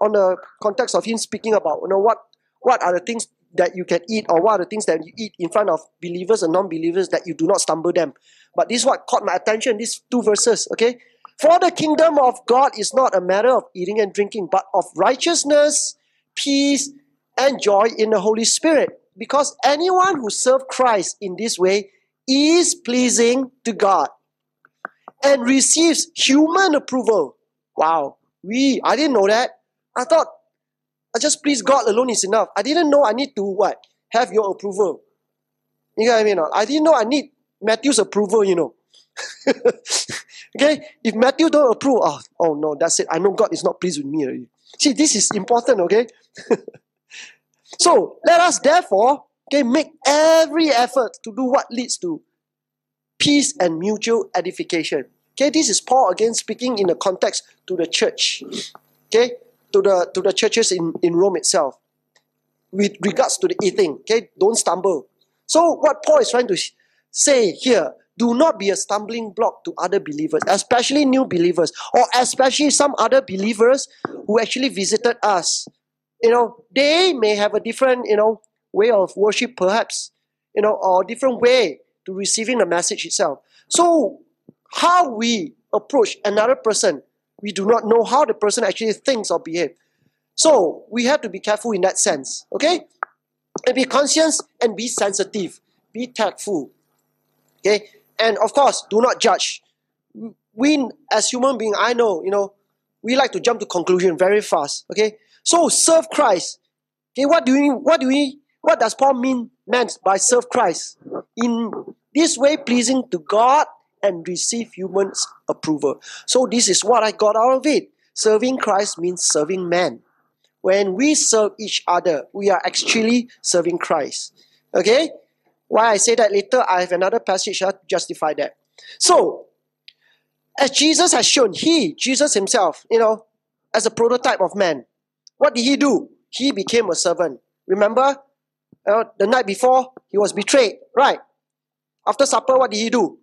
on the context of him speaking about you know what what are the things that you can eat or what are the things that you eat in front of believers and non-believers that you do not stumble them. But this is what caught my attention, these two verses, okay? For the kingdom of God is not a matter of eating and drinking, but of righteousness, peace, and joy in the Holy Spirit. Because anyone who serves Christ in this way is pleasing to God and receives human approval. Wow, we, I didn't know that. I thought I just please God alone is enough. I didn't know I need to what? Have your approval. You know what I mean? I didn't know I need Matthew's approval, you know. okay? If Matthew don't approve, oh, oh no, that's it. I know God is not pleased with me already. See, this is important, okay? so let us therefore okay, make every effort to do what leads to peace and mutual edification. Okay, this is Paul again speaking in the context to the church. Okay, to the to the churches in, in Rome itself with regards to the eating. Okay, don't stumble. So what Paul is trying to say here, do not be a stumbling block to other believers, especially new believers, or especially some other believers who actually visited us. You know, they may have a different, you know, way of worship, perhaps, you know, or different way to receiving the message itself. So, how we approach another person we do not know how the person actually thinks or behaves. So we have to be careful in that sense. Okay? And be conscious and be sensitive. Be tactful. Okay? And of course, do not judge. We as human beings, I know, you know, we like to jump to conclusion very fast. Okay? So serve Christ. Okay, what do we what do we what does Paul mean meant by serve Christ? in this way pleasing to God and receive humans' approval. So this is what I got out of it. Serving Christ means serving man. When we serve each other, we are actually serving Christ. Okay? Why I say that later, I have another passage to justify that. So, as Jesus has shown, he, Jesus himself, you know, as a prototype of man, what did he do? He became a servant. Remember, uh, the night before, he was betrayed, right? After supper, what did he do?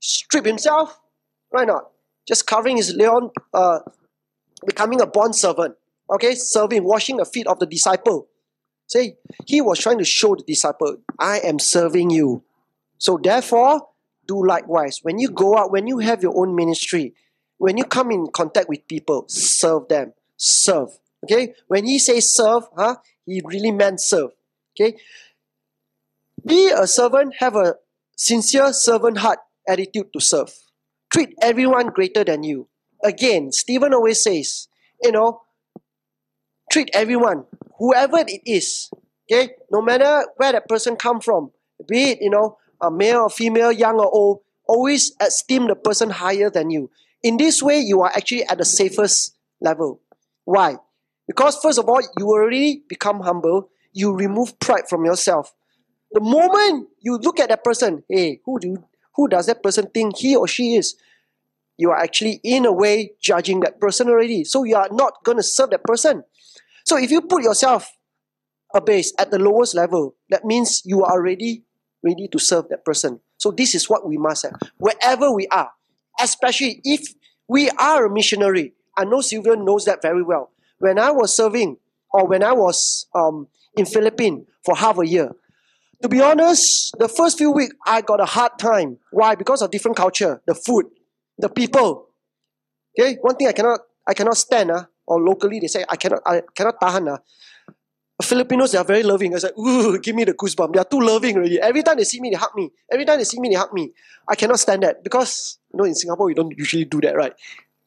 Strip himself, Why not? Just covering his leon, uh, becoming a bond servant. Okay, serving, washing the feet of the disciple. See, he was trying to show the disciple, I am serving you. So therefore, do likewise. When you go out, when you have your own ministry, when you come in contact with people, serve them. Serve. Okay? When he says serve, huh, he really meant serve. Okay? Be a servant, have a sincere servant heart attitude to serve. Treat everyone greater than you. Again, Stephen always says, you know, treat everyone, whoever it is, okay, no matter where that person come from, be it, you know, a male or female, young or old, always esteem the person higher than you. In this way, you are actually at the safest level. Why? Because first of all, you already become humble. You remove pride from yourself. The moment you look at that person, hey, who do who does that person think he or she is? You are actually in a way judging that person already. So you are not going to serve that person. So if you put yourself a base at the lowest level, that means you are already ready to serve that person. So this is what we must have. Wherever we are, especially if we are a missionary. I know Sylvia knows that very well. When I was serving, or when I was um, in Philippines for half a year, to be honest, the first few weeks I got a hard time. Why? Because of different culture, the food, the people. Okay, one thing I cannot I cannot stand. Uh, or locally they say I cannot I cannot tahan. Uh, Filipinos, they are very loving. I said, ooh, give me the goosebump. They are too loving already. Every time they see me, they hug me. Every time they see me, they hug me. I cannot stand that because, you know, in Singapore, we don't usually do that, right?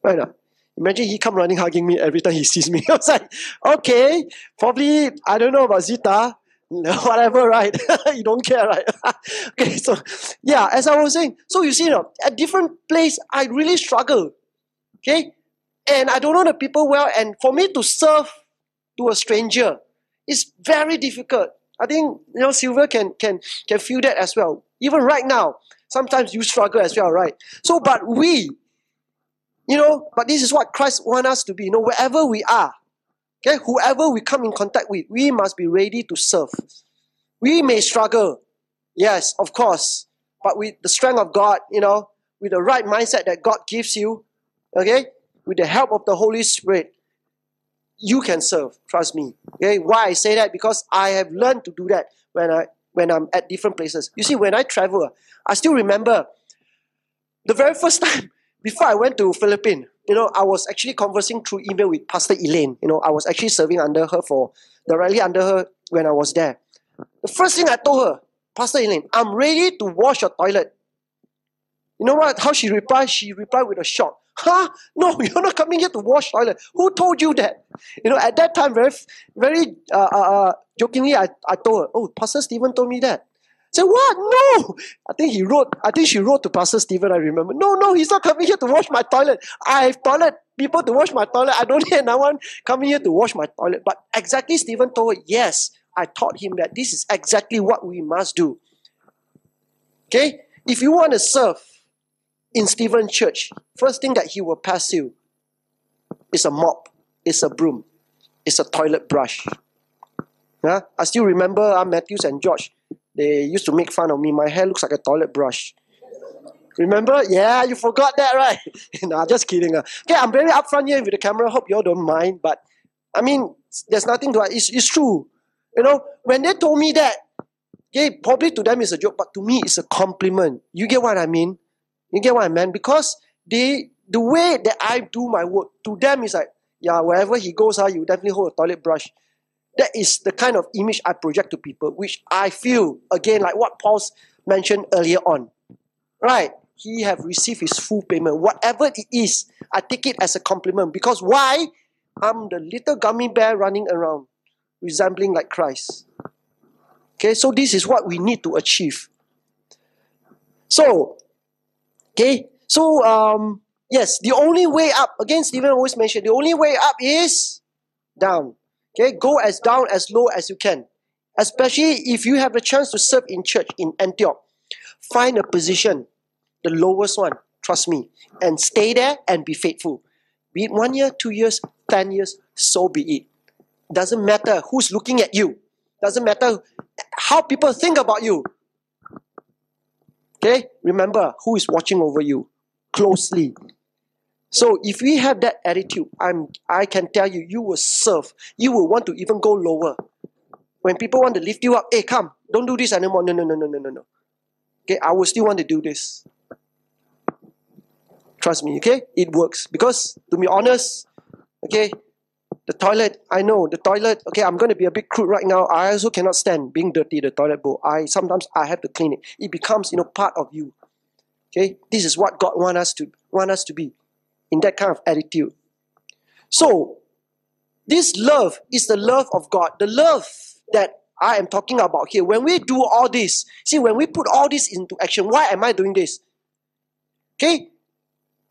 Right now. Imagine he come running hugging me every time he sees me. I was like, okay, probably, I don't know about Zita, whatever, right? you don't care, right? okay, so yeah, as I was saying, so you see, you know, at different place, I really struggle. Okay? And I don't know the people well, and for me to serve to a stranger, it's very difficult. I think you know Sylvia can can can feel that as well. Even right now, sometimes you struggle as well, right? So, but we, you know, but this is what Christ wants us to be. You know, wherever we are, okay, whoever we come in contact with, we must be ready to serve. We may struggle, yes, of course, but with the strength of God, you know, with the right mindset that God gives you, okay, with the help of the Holy Spirit, you can serve. Trust me. Okay, why I say that? Because I have learned to do that when I when I'm at different places. You see, when I travel, ah, I still remember the very first time before I went to Philippines. You know, I was actually conversing through email with Pastor Elaine. You know, I was actually serving under her for directly under her when I was there. The first thing I told her, Pastor Elaine, I'm ready to wash your toilet. You know what? How she replied? She replied with a shock. Huh? No, you're not coming here to wash toilet. Who told you that? You know, at that time, very, very uh, uh, uh, jokingly, I, I told her, oh, Pastor Stephen told me that. Said, what? No! I think he wrote, I think she wrote to Pastor Stephen, I remember. No, no, he's not coming here to wash my toilet. I have toilet people to wash my toilet. I don't need no one coming here to wash my toilet. But exactly Stephen told her, yes, I taught him that this is exactly what we must do. Okay? If you want to serve, in Stephen Church, first thing that he will pass you is a mop, is a broom, is a toilet brush. Yeah? I still remember uh, Matthews and George, they used to make fun of me. My hair looks like a toilet brush. Remember? Yeah, you forgot that, right? nah, just kidding. Uh. Okay, I'm very upfront here with the camera. Hope you all don't mind. But I mean, there's nothing to it. It's, it's true. You know, when they told me that, okay, probably to them it's a joke, but to me it's a compliment. You get what I mean? You get what I mean? Because they the way that I do my work to them is like, yeah, wherever he goes, uh, you definitely hold a toilet brush. That is the kind of image I project to people, which I feel again like what Paul's mentioned earlier on. Right? He have received his full payment. Whatever it is, I take it as a compliment. Because why? I'm the little gummy bear running around, resembling like Christ. Okay, so this is what we need to achieve. So, okay, so um, yes, the only way up, again, Stephen always mentioned, the only way up is down. Okay, go as down as low as you can. Especially if you have a chance to serve in church in Antioch. Find a position, the lowest one, trust me, and stay there and be faithful. Be it one year, two years, ten years, so be it. Doesn't matter who's looking at you. Doesn't matter how people think about you. Okay? Remember who is watching over you closely. So if we have that attitude, I'm I can tell you, you will serve. You will want to even go lower. When people want to lift you up, hey, come, don't do this anymore. No, no, no, no, no, no, no. Okay, I will still want to do this. Trust me, okay? It works. Because to be honest, okay, the toilet, I know the toilet, okay, I'm going to be a bit crude right now. I also cannot stand being dirty, the toilet bowl. I sometimes I have to clean it. It becomes, you know, part of you. Okay? This is what God want us to want us to be in that kind of attitude. So, this love is the love of God. The love that I am talking about here. When we do all this, see, when we put all this into action, why am I doing this? Okay?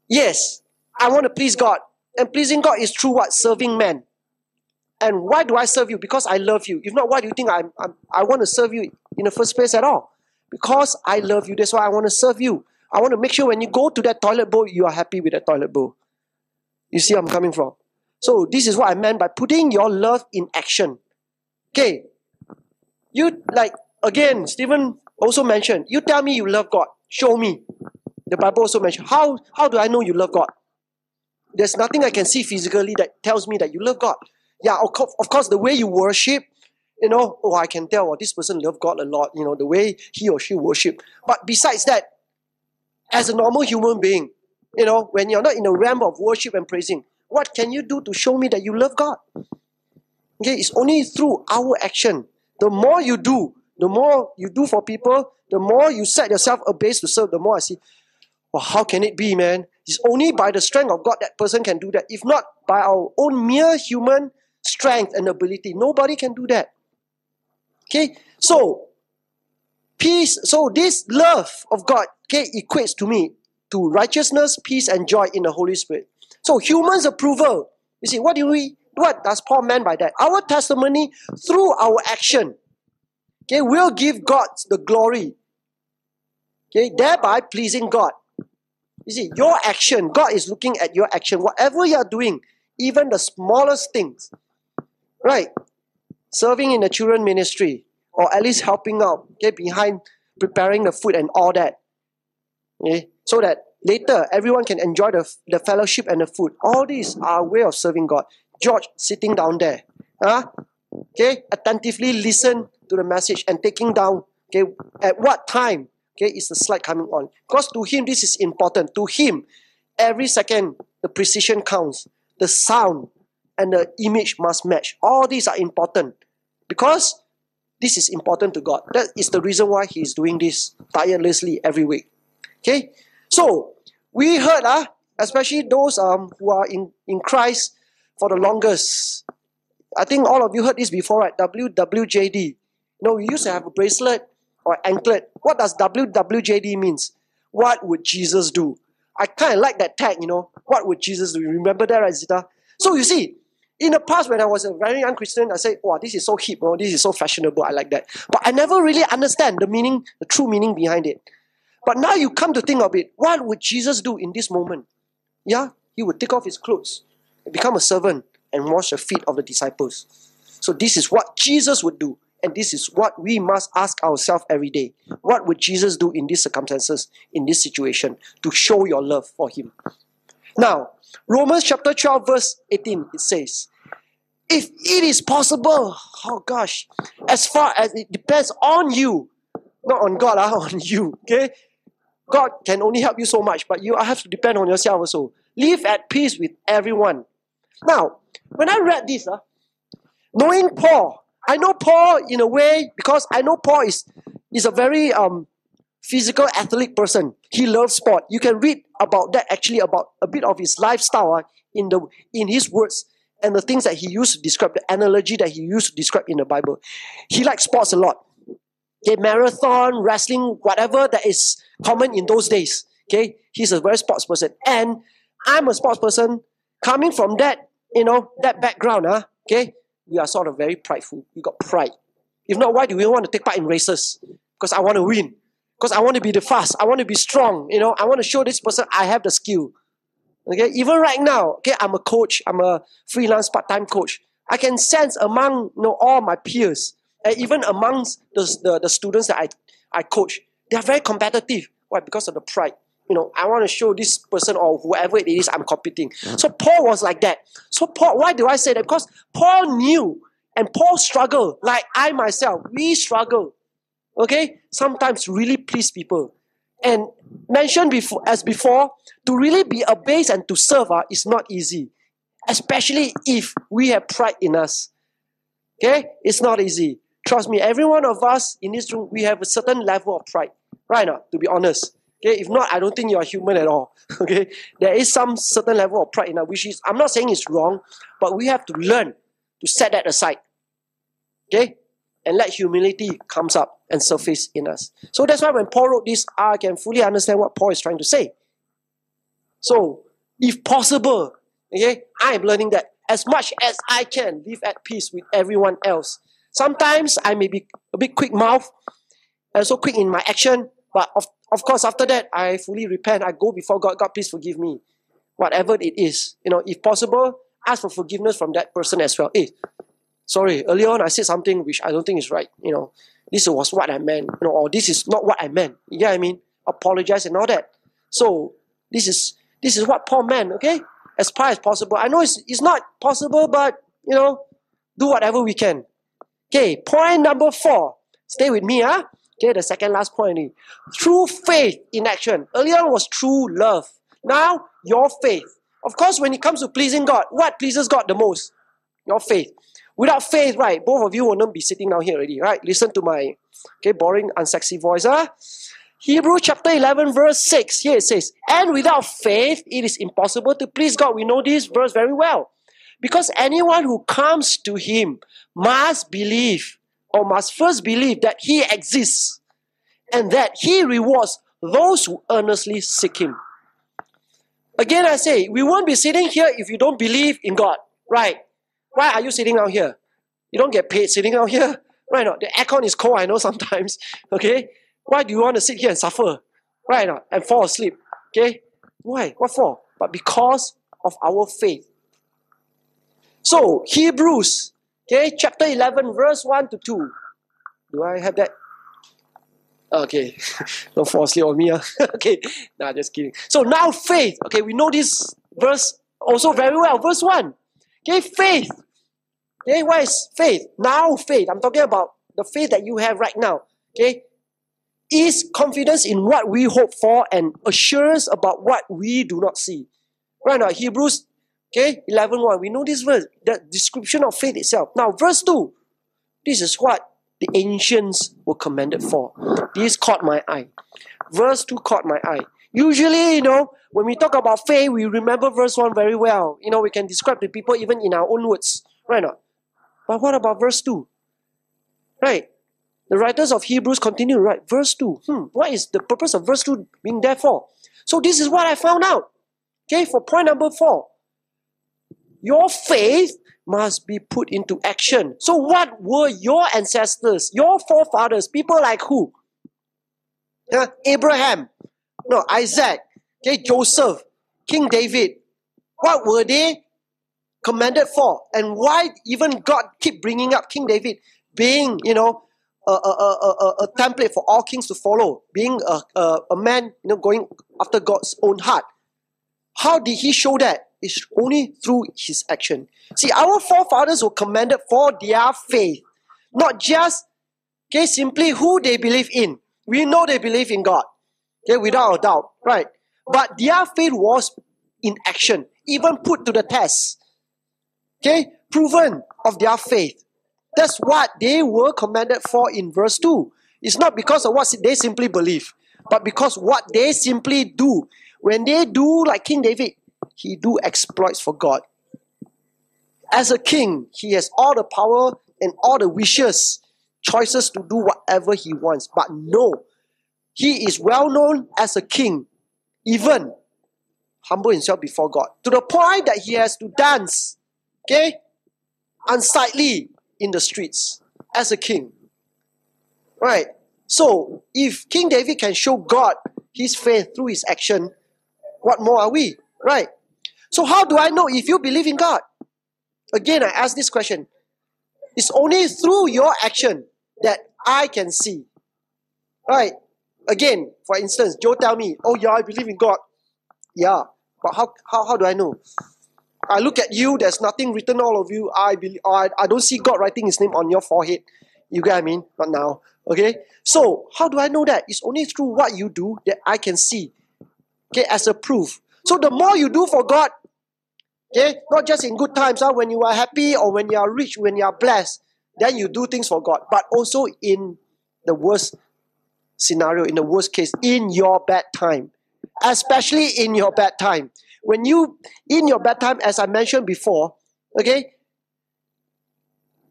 Yes, I want to please God. And pleasing God is through what? Serving men. And why do I serve you? Because I love you. If not, why do you think I'm, I'm, I want to serve you in the first place at all? Because I love you. That's why I want to serve you. I want to make sure when you go to that toilet bowl, you are happy with that toilet bowl. You see I'm coming from? So this is what I meant by putting your love in action. Okay. You like again, Stephen also mentioned, you tell me you love God. Show me. The Bible also mentioned, how, how do I know you love God? There's nothing I can see physically that tells me that you love God. Yeah, of course, of course the way you worship, you know, oh, I can tell, oh, this person love God a lot, you know, the way he or she worship. But besides that, as a normal human being, you know, when you're not in the realm of worship and praising, what can you do to show me that you love God? Okay, it's only through our action. The more you do, the more you do for people, the more you set yourself a base to serve, the more I see, well, how can it be, man? It's only by the strength of God that person can do that. If not by our own mere human strength and ability, nobody can do that. Okay, so peace. So this love of God, okay, equates to me to righteousness, peace, and joy in the Holy Spirit. So humans' approval. You see, what do we? What does Paul mean by that? Our testimony through our action, okay, will give God the glory. Okay, thereby pleasing God. You see, your action, God is looking at your action, whatever you are doing, even the smallest things, right? Serving in the children ministry, or at least helping out, okay, behind preparing the food and all that. Okay, so that later everyone can enjoy the, the fellowship and the food. All these are a way of serving God. George sitting down there, huh? okay, attentively listen to the message and taking down, okay, at what time, okay, is the slide coming on? Because to him, this is important. To him, every second, the precision counts, the sound and the image must match. All these are important because this is important to God. That is the reason why He is doing this tirelessly every week. Okay? So, we heard, uh, especially those um, who are in, in Christ for the longest. I think all of you heard this before, right? WWJD. You know, we used to have a bracelet or anklet. What does WWJD means? What would Jesus do? I kind of like that tag, you know. What would Jesus do? You remember that, right, Zita? So you see, in the past, when I was a very young Christian, I said, wow, this is so hip, oh, this is so fashionable, I like that. But I never really understand the meaning, the true meaning behind it. But now you come to think of it, what would Jesus do in this moment? Yeah, he would take off his clothes, become a servant, and wash the feet of the disciples. So this is what Jesus would do. And this is what we must ask ourselves every day. What would Jesus do in these circumstances, in this situation, to show your love for him? Now, Romans chapter 12, verse 18, it says, if it is possible, oh gosh, as far as it depends on you, not on God, uh, on you, okay? God can only help you so much, but you have to depend on yourself also. Live at peace with everyone. Now, when I read this, uh, knowing Paul, I know Paul in a way because I know Paul is, is a very um, physical athletic person. He loves sport. You can read about that actually about a bit of his lifestyle uh, in the in his words and the things that he used to describe, the analogy that he used to describe in the Bible. He likes sports a lot. okay, marathon, wrestling, whatever that is common in those days. Okay, he's a very sports person. And I'm a sports person coming from that, you know, that background, huh? okay, we are sort of very prideful. We got pride. If not, why do we want to take part in races? Because I want to win. Because I want to be the fast. I want to be strong. You know, I want to show this person I have the skill. Okay, even right now, okay, I'm a coach. I'm a freelance part-time coach. I can sense among you know all my peers, and even amongst the, the, the students that I, I coach, they are very competitive. Why? Because of the pride. You know, I want to show this person or whoever it is I'm competing. Mm. So Paul was like that. So Paul, why do I say that? Because Paul knew and Paul struggled, like I myself, we struggle. Okay? Sometimes really please people. And mentioned before as before, to really be a base and to serve uh, is not easy. Especially if we have pride in us. Okay? It's not easy. Trust me, every one of us in this room, we have a certain level of pride. Right now, to be honest. Okay, if not, I don't think you are human at all. Okay, there is some certain level of pride in us, which is I'm not saying it's wrong, but we have to learn to set that aside. Okay, and let humility comes up and surface in us. So that's why when Paul wrote this, I can fully understand what Paul is trying to say. So, if possible, okay, I'm learning that as much as I can live at peace with everyone else. Sometimes I may be a bit quick mouth and so quick in my action, but of, of course, after that, I fully repent. I go before God. God, please forgive me. Whatever it is, you know, if possible, ask for forgiveness from that person as well. Hey, sorry, earlier on I said something which I don't think is right. You know, this was what I meant, you know, or this is not what I meant. You get what I mean? Apologize and all that. So this is this is what Paul meant, okay? As far as possible. I know it's, it's not possible, but you know, do whatever we can. Okay, point number four. Stay with me, huh? Okay, the second last point. True faith in action. Earlier was true love. Now, your faith. Of course, when it comes to pleasing God, what pleases God the most? Your faith. Without faith, right, both of you will not be sitting down here already, right? Listen to my okay, boring, unsexy voice. Huh? Hebrew chapter 11, verse 6. Here it says, And without faith, it is impossible to please God. We know this verse very well. Because anyone who comes to Him must believe or must first believe that He exists and that He rewards those who earnestly seek Him. Again, I say, we won't be sitting here if you don't believe in God, right? Why are you sitting out here? You don't get paid sitting out here, right? Not? The aircon is cold, I know sometimes, okay? Why do you want to sit here and suffer, right? Not? And fall asleep, okay? Why? What for? But because of our faith. So, Hebrews Okay, chapter 11, verse 1 to 2. Do I have that? Okay, don't fall asleep on me. Huh? okay, nah, just kidding. So now faith. Okay, we know this verse also very well. Verse 1. Okay, faith. Okay, what is faith? Now faith. I'm talking about the faith that you have right now. Okay, is confidence in what we hope for and assurance about what we do not see. Right now, Hebrews Okay, 11 1. We know this verse, the description of faith itself. Now, verse 2. This is what the ancients were commended for. This caught my eye. Verse 2 caught my eye. Usually, you know, when we talk about faith, we remember verse 1 very well. You know, we can describe to people even in our own words. Right now. But what about verse 2? Right. The writers of Hebrews continue write verse 2. Hmm, what is the purpose of verse 2 being there for? So this is what I found out. Okay, for point number 4 your faith must be put into action. So, what were your ancestors, your forefathers, people like who? Yeah, Abraham, no, Isaac, okay, Joseph, King David. What were they commended for? And why even God keep bringing up King David being, you know, a, a, a, a, template for all kings to follow, being a, a, a man, you know, going after God's own heart. How did he show that? It's only through his action. See, our forefathers were commended for their faith, not just okay, simply who they believe in. We know they believe in God, okay, without a doubt, right? But their faith was in action, even put to the test. Okay, proven of their faith. That's what they were commended for in verse 2. It's not because of what they simply believe, but because what they simply do. When they do like King David, he do exploits for God. As a king, he has all the power and all the wishes choices to do whatever he wants. But no, he is well known as a king, even humble himself before God, to the point that he has to dance, okay, unsightly in the streets as a king. Right? So, if King David can show God his faith through his action, what more are we? Right? So, how do I know if you believe in God? Again, I ask this question. It's only through your action that I can see. Right? Again, for instance, Joe tell me, oh yeah, I believe in God. Yeah, but how, how, how do I know? I look at you, there's nothing written all of you. I believe, I, I don't see God writing his name on your forehead. You get what I mean? Not now. Okay? So, how do I know that? It's only through what you do that I can see. Okay, as a proof. So, the more you do for God, okay, not just in good times, huh, when you are happy or when you are rich, when you are blessed, then you do things for God, but also in the worst scenario, in the worst case, in your bad time. Especially in your bad time. When you, in your bad time, as I mentioned before, okay,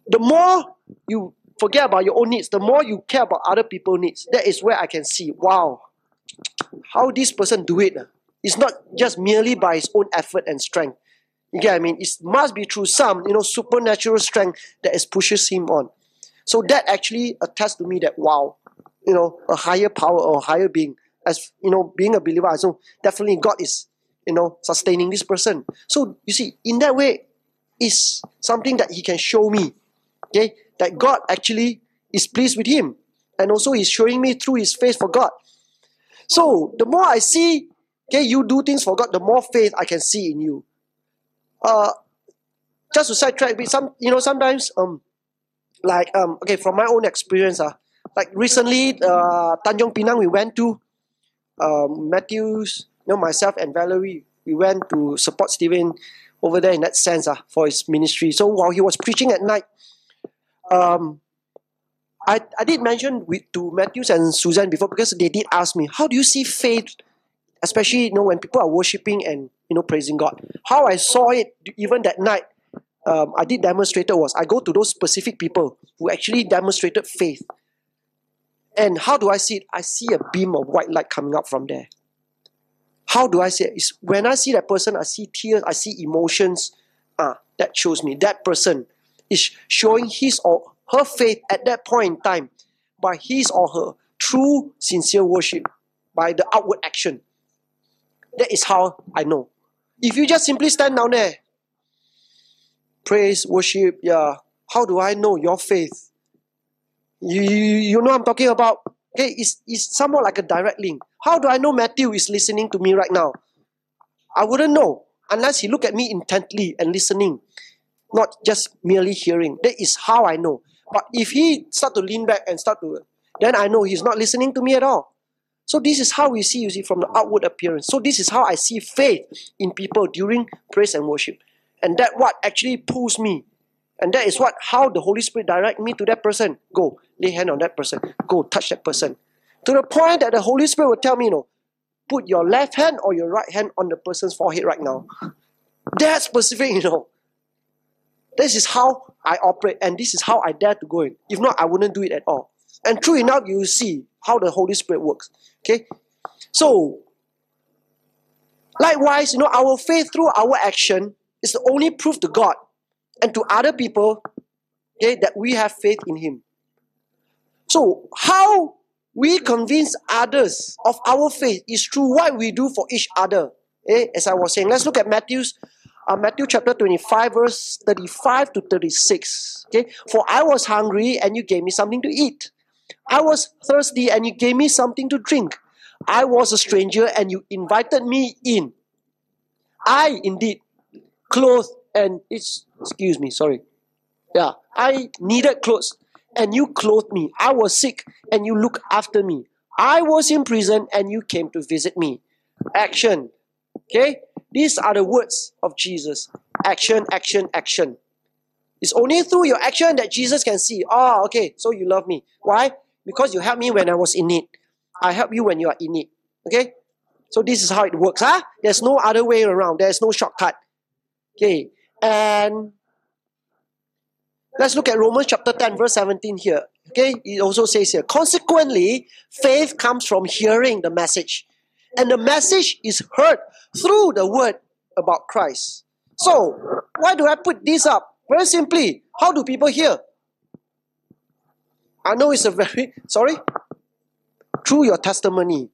the more you forget about your own needs, the more you care about other people's needs. That is where I can see, wow, how this person do it. Ah. It's not just merely by his own effort and strength. You get what I mean? It must be through some, you know, supernatural strength that is pushes him on. So that actually attests to me that wow, you know, a higher power or higher being, as you know, being a believer, so definitely God is, you know, sustaining this person. So you see, in that way, is something that he can show me. Okay, that God actually is pleased with him. And also he's showing me through his faith for God. So the more I see, okay, you do things for God, the more faith I can see in you. Uh just to sidetrack, some you know, sometimes um like um okay, from my own experience, uh, like recently uh Tanjong Pinang we went to um Matthews, you know, myself and Valerie, we went to support Stephen over there in that sense uh, for his ministry. So while he was preaching at night, um, I, I did mention with, to Matthews and Susan before because they did ask me, how do you see faith, especially you know when people are worshiping and you know praising God? How I saw it even that night, um, I did demonstrated was I go to those specific people who actually demonstrated faith. And how do I see it? I see a beam of white light coming up from there. How do I see it? It's when I see that person, I see tears, I see emotions. Ah, that shows me that person is showing his or her faith at that point in time by his or her true, sincere worship, by the outward action. That is how I know. If you just simply stand down there, praise, worship, yeah, how do I know your faith? You, you, know I'm talking about? Okay, it's, it's somewhat like a direct link. How do I know Matthew is listening to me right now? I wouldn't know unless he look at me intently and listening not just merely hearing. That is how I know. But if he start to lean back and start to, then I know he's not listening to me at all. So this is how we see, you see, from the outward appearance. So this is how I see faith in people during praise and worship. And that what actually pulls me. And that is what how the Holy Spirit direct me to that person. Go, lay hand on that person. Go, touch that person. To the point that the Holy Spirit will tell me, you know, put your left hand or your right hand on the person's forehead right now. That specific, you know. This is how I operate, and this is how I dare to go in. If not, I wouldn't do it at all. And true enough, you see how the Holy Spirit works. Okay? So, likewise, you know, our faith through our action is the only proof to God and to other people okay, that we have faith in Him. So, how we convince others of our faith is through what we do for each other. Okay? As I was saying, let's look at Matthew's uh, Matthew chapter 25, verse 35 to 36. Okay, for I was hungry and you gave me something to eat. I was thirsty and you gave me something to drink. I was a stranger and you invited me in. I indeed clothed and it's excuse me, sorry. Yeah, I needed clothes and you clothed me. I was sick and you looked after me. I was in prison and you came to visit me. Action. Okay? These are the words of Jesus action, action, action. It's only through your action that Jesus can see, oh, okay, so you love me. Why? Because you helped me when I was in need. I help you when you are in need. Okay? So this is how it works. Huh? There's no other way around. There's no shortcut. Okay. And Let's look at Romans chapter 10, verse 17 here. Okay, it also says here, consequently, faith comes from hearing the message. And the message is heard through the word about Christ. So, why do I put this up? Very simply, how do people hear? I know it's a very, sorry? Through your testimony.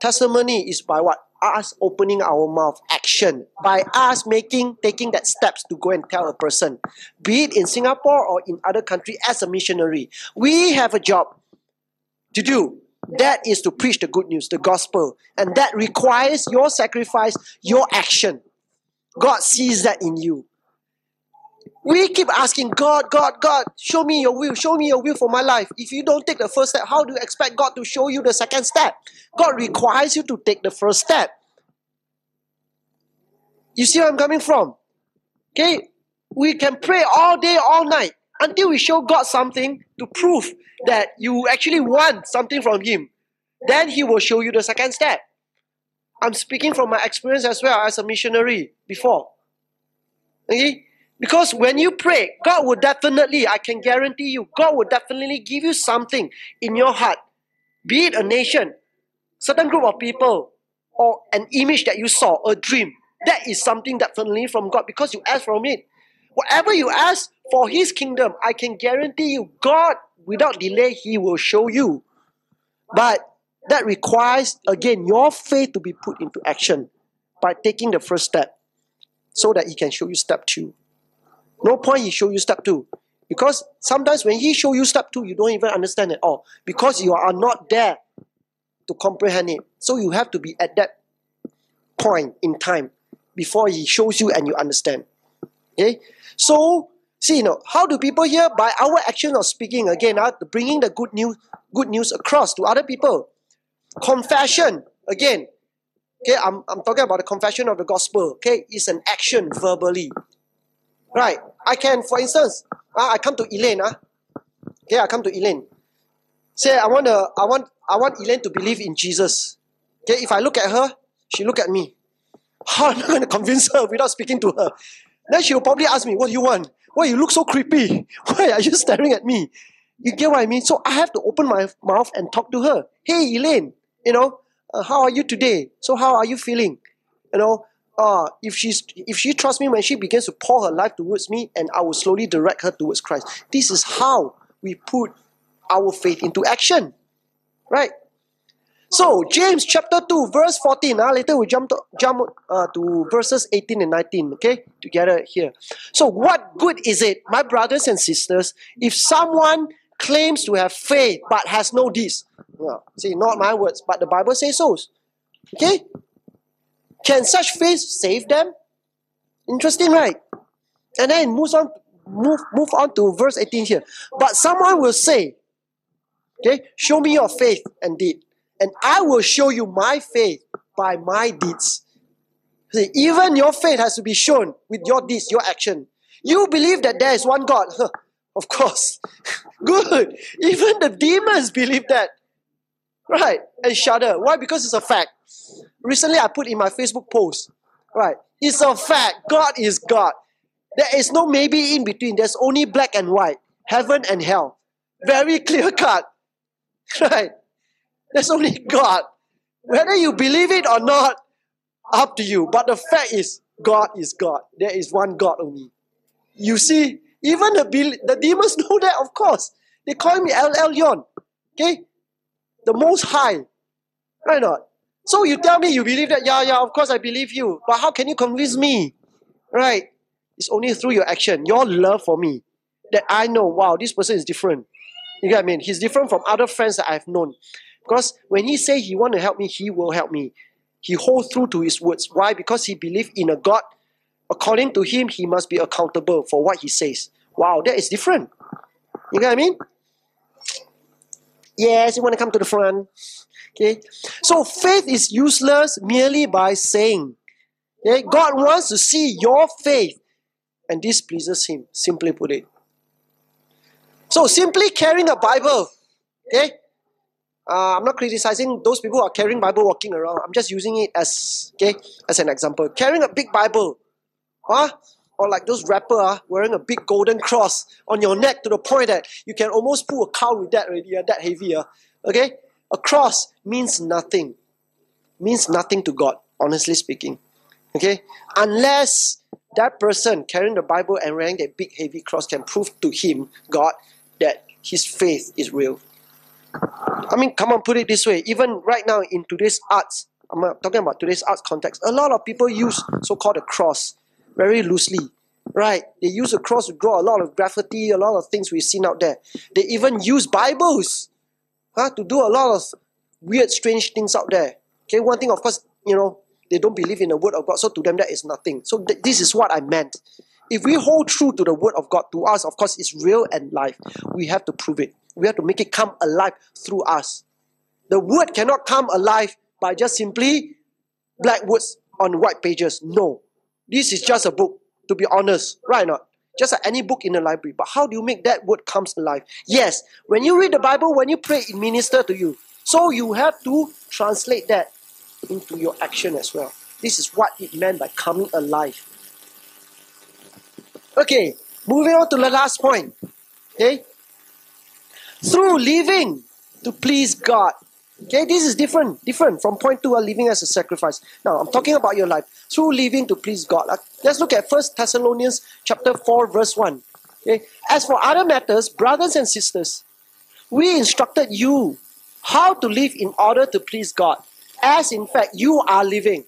Testimony is by what? Us opening our mouth, action. By us making, taking that steps to go and tell a person. Be it in Singapore or in other country as a missionary. We have a job to do. That is to preach the good news, the gospel. And that requires your sacrifice, your action. God sees that in you. We keep asking God, God, God, show me your will, show me your will for my life. If you don't take the first step, how do you expect God to show you the second step? God requires you to take the first step. You see where I'm coming from? Okay? We can pray all day, all night until we show God something to prove that you actually want something from Him. Then He will show you the second step. I'm speaking from my experience as well as a missionary before. Okay? Because when you pray, God will definitely, I can guarantee you, God will definitely give you something in your heart. Be it a nation, certain group of people, or an image that you saw, a dream. That is something definitely from God because you ask from it. Whatever you ask for His kingdom, I can guarantee you, God, without delay, He will show you. But that requires, again, your faith to be put into action by taking the first step so that He can show you step two. No point he show you step two. Because sometimes when he show you step two, you don't even understand at all. Because you are not there to comprehend it. So you have to be at that point in time before he shows you and you understand. Okay? So, see, you know, how do people hear? By our action of speaking again, uh, bringing the good news, good news across to other people. Confession, again. Okay, I'm, I'm talking about the confession of the gospel. Okay, it's an action verbally. Right. I can, for instance, uh, I come to Elaine. Uh, okay, I come to Elaine. Say, I want, to, I, want, I want Elaine to believe in Jesus. Okay, if I look at her, she look at me. How am I going to convince her without speaking to her? Then she will probably ask me, what do you want? Why you look so creepy? Why are you staring at me? You get what I mean? So I have to open my mouth and talk to her. Hey, Elaine, you know, uh, how are you today? So how are you feeling? You know, uh, if she's if she trusts me when she begins to pour her life towards me and I will slowly direct her towards Christ. This is how we put our faith into action. Right? So James chapter 2, verse 14. Uh, later we jump to jump uh, to verses 18 and 19. Okay, together here. So what good is it, my brothers and sisters, if someone claims to have faith but has no deeds? Well, see, not my words, but the Bible says so. Okay? Can such faith save them? Interesting, right? And then moves on, move, move on to verse 18 here. But someone will say, okay, show me your faith and deed, and I will show you my faith by my deeds. See, even your faith has to be shown with your deeds, your action. You believe that there is one God. of course. Good. Even the demons believe that. Right. And shudder. Why? Because it's a fact. Recently, I put in my Facebook post, right? It's a fact. God is God. There is no maybe in between. There's only black and white, heaven and hell. Very clear cut, right? There's only God. Whether you believe it or not, up to you. But the fact is, God is God. There is one God only. You see, even the, the demons know that, of course. They call me El Elyon. Okay? The Most High. Right not? So you tell me you believe that, yeah, yeah, of course I believe you. But how can you convince me? Right? It's only through your action, your love for me, that I know, wow, this person is different. You get what I mean? He's different from other friends that I've known. Because when he say he want to help me, he will help me. He holds through to his words. Why? Because he believe in a God. According to him, he must be accountable for what he says. Wow, that is different. You get what I mean? Yes, you want to come to the front. Okay? So faith is useless merely by saying. Okay? God wants to see your faith. And this pleases Him, simply put it. So simply carrying a Bible. Okay? Uh, I'm not criticizing those people who are carrying Bible walking around. I'm just using it as okay as an example. Carrying a big Bible. Huh? Or like those rapper uh, wearing a big golden cross on your neck to the point that you can almost pull a cow with that already, uh, that heavy. Uh, okay? A cross means nothing. Means nothing to God, honestly speaking. Okay? Unless that person carrying the Bible and wearing that big heavy cross can prove to him, God, that his faith is real. I mean, come on, put it this way. Even right now in today's arts, I'm talking about today's arts context, a lot of people use so-called a cross very loosely. Right? They use a cross to draw a lot of graffiti, a lot of things we've seen out there. They even use Bibles huh, to do a lot of weird, strange things out there. Okay, one thing, of course, you know, they don't believe in the word of God, so to them that is nothing. So th- this is what I meant. If we hold true to the word of God, to us, of course, it's real and life. We have to prove it. We have to make it come alive through us. The word cannot come alive by just simply black words on white pages. No. This is just a book, to be honest, right not? Just like any book in the library. But how do you make that word comes alive? Yes, when you read the Bible, when you pray, it minister to you. So you have to translate that into your action as well. This is what it meant by coming alive. Okay, moving on to the last point. Okay, through living to please God. Okay, this is different, different from point two, living as a sacrifice. Now, I'm talking about your life through living to please God. Uh, let's look at First Thessalonians chapter four, verse one. Okay, as for other matters, brothers and sisters, we instructed you how to live in order to please God, as in fact you are living.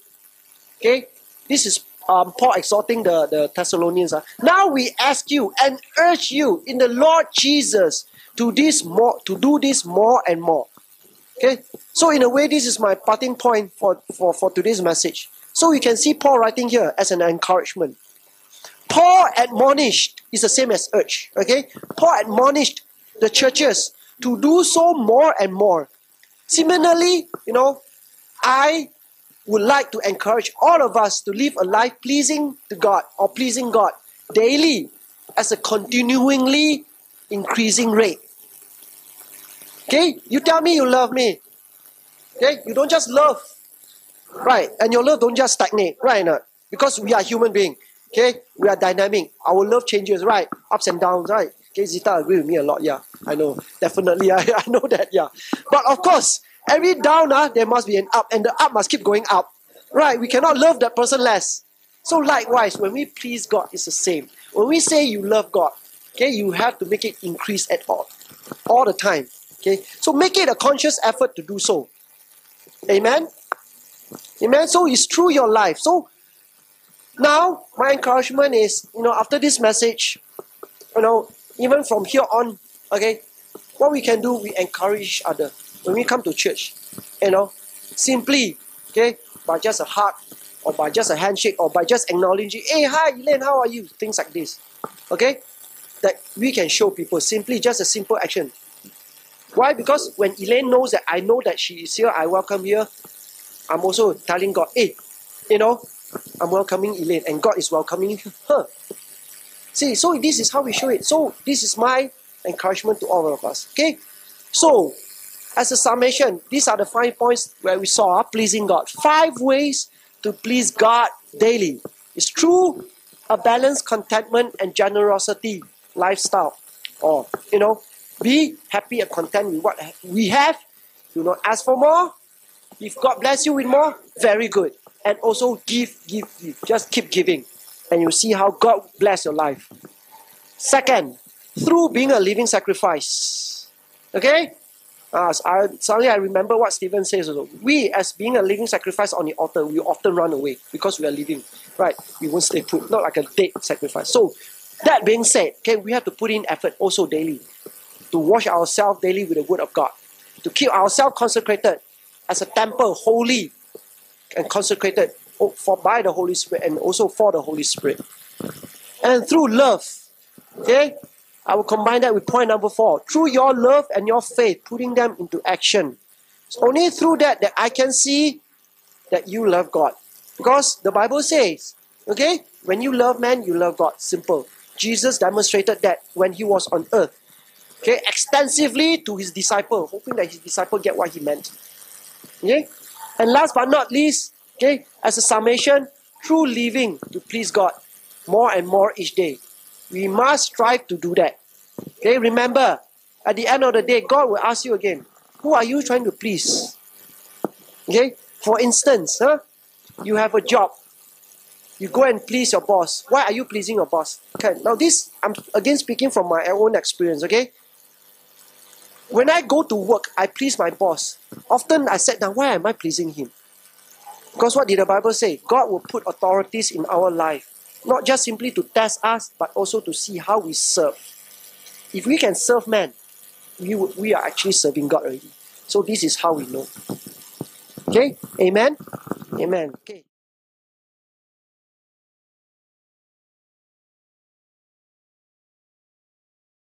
Okay, this is um, Paul exhorting the, the Thessalonians. Uh. Now we ask you and urge you in the Lord Jesus to this more to do this more and more. Okay, so in a way, this is my parting point for, for, for today's message. So you can see Paul writing here as an encouragement. Paul admonished is the same as urge. Okay, Paul admonished the churches to do so more and more. Similarly, you know, I would like to encourage all of us to live a life pleasing to God or pleasing God daily as a continuingly increasing rate. Okay, you tell me you love me. Okay, you don't just love, right? And your love don't just stagnate, right? Not? Because we are human being. Okay, we are dynamic. Our love changes, right? Ups and downs, right? Okay, Zita agree with me a lot. Yeah, I know. Definitely, I, I know that. Yeah, but of course, every down, uh, there must be an up, and the up must keep going up. Right? We cannot love that person less. So likewise, when we please God, it's the same. When we say you love God, okay, you have to make it increase at all, all the time. Okay, so make it a conscious effort to do so. Amen. Amen. So it's through your life. So now my encouragement is, you know, after this message, you know, even from here on, okay, what we can do, we encourage each other when we come to church, you know, simply, okay, by just a hug or by just a handshake or by just acknowledging, hey, hi, Elaine, how are you? Things like this, okay, that we can show people simply just a simple action. Why? Because when Elaine knows that I know that she is here, I welcome her. I'm also telling God, hey, you know, I'm welcoming Elaine, and God is welcoming her. See, so this is how we show it. So this is my encouragement to all of us. Okay, so as a summation, these are the five points where we saw pleasing God. Five ways to please God daily. It's through a balanced contentment and generosity lifestyle. Or, you know, be happy and content with what we have. Do not ask for more. If God bless you with more, very good. And also give, give, give. Just keep giving. And you see how God bless your life. Second, through being a living sacrifice. Okay? Uh, I, suddenly I remember what Stephen says also. We, as being a living sacrifice on the altar, we often run away because we are living. Right? We won't stay put. Not like a dead sacrifice. So, that being said, okay, we have to put in effort also daily to wash ourselves daily with the Word of God, to keep ourselves consecrated as a temple, holy and consecrated oh, for by the Holy Spirit and also for the Holy Spirit. And through love, okay, I will combine that with point number four. Through your love and your faith, putting them into action. It's only through that that I can see that you love God. Because the Bible says, okay, when you love man, you love God. Simple. Jesus demonstrated that when he was on earth okay, extensively to his disciple, hoping that his disciple get what he meant. Okay? And last but not least, okay, as a summation, true living to please God. more and more each day. We must strive to do that. Okay, remember, at the end of the day, God will ask you again, who are you trying to please? Okay, for instance, huh? you have a job. You go and please your boss. Why are you pleasing your boss? Okay, now this, I'm again speaking from my own experience, okay? When I go to work, I please my boss. Often I said, now why am I pleasing him? Because what did the Bible say? God will put authorities in our life, not just simply to test us, but also to see how we serve. If we can serve man, we, we are actually serving God already. So this is how we know. Okay? Amen? Amen. Okay.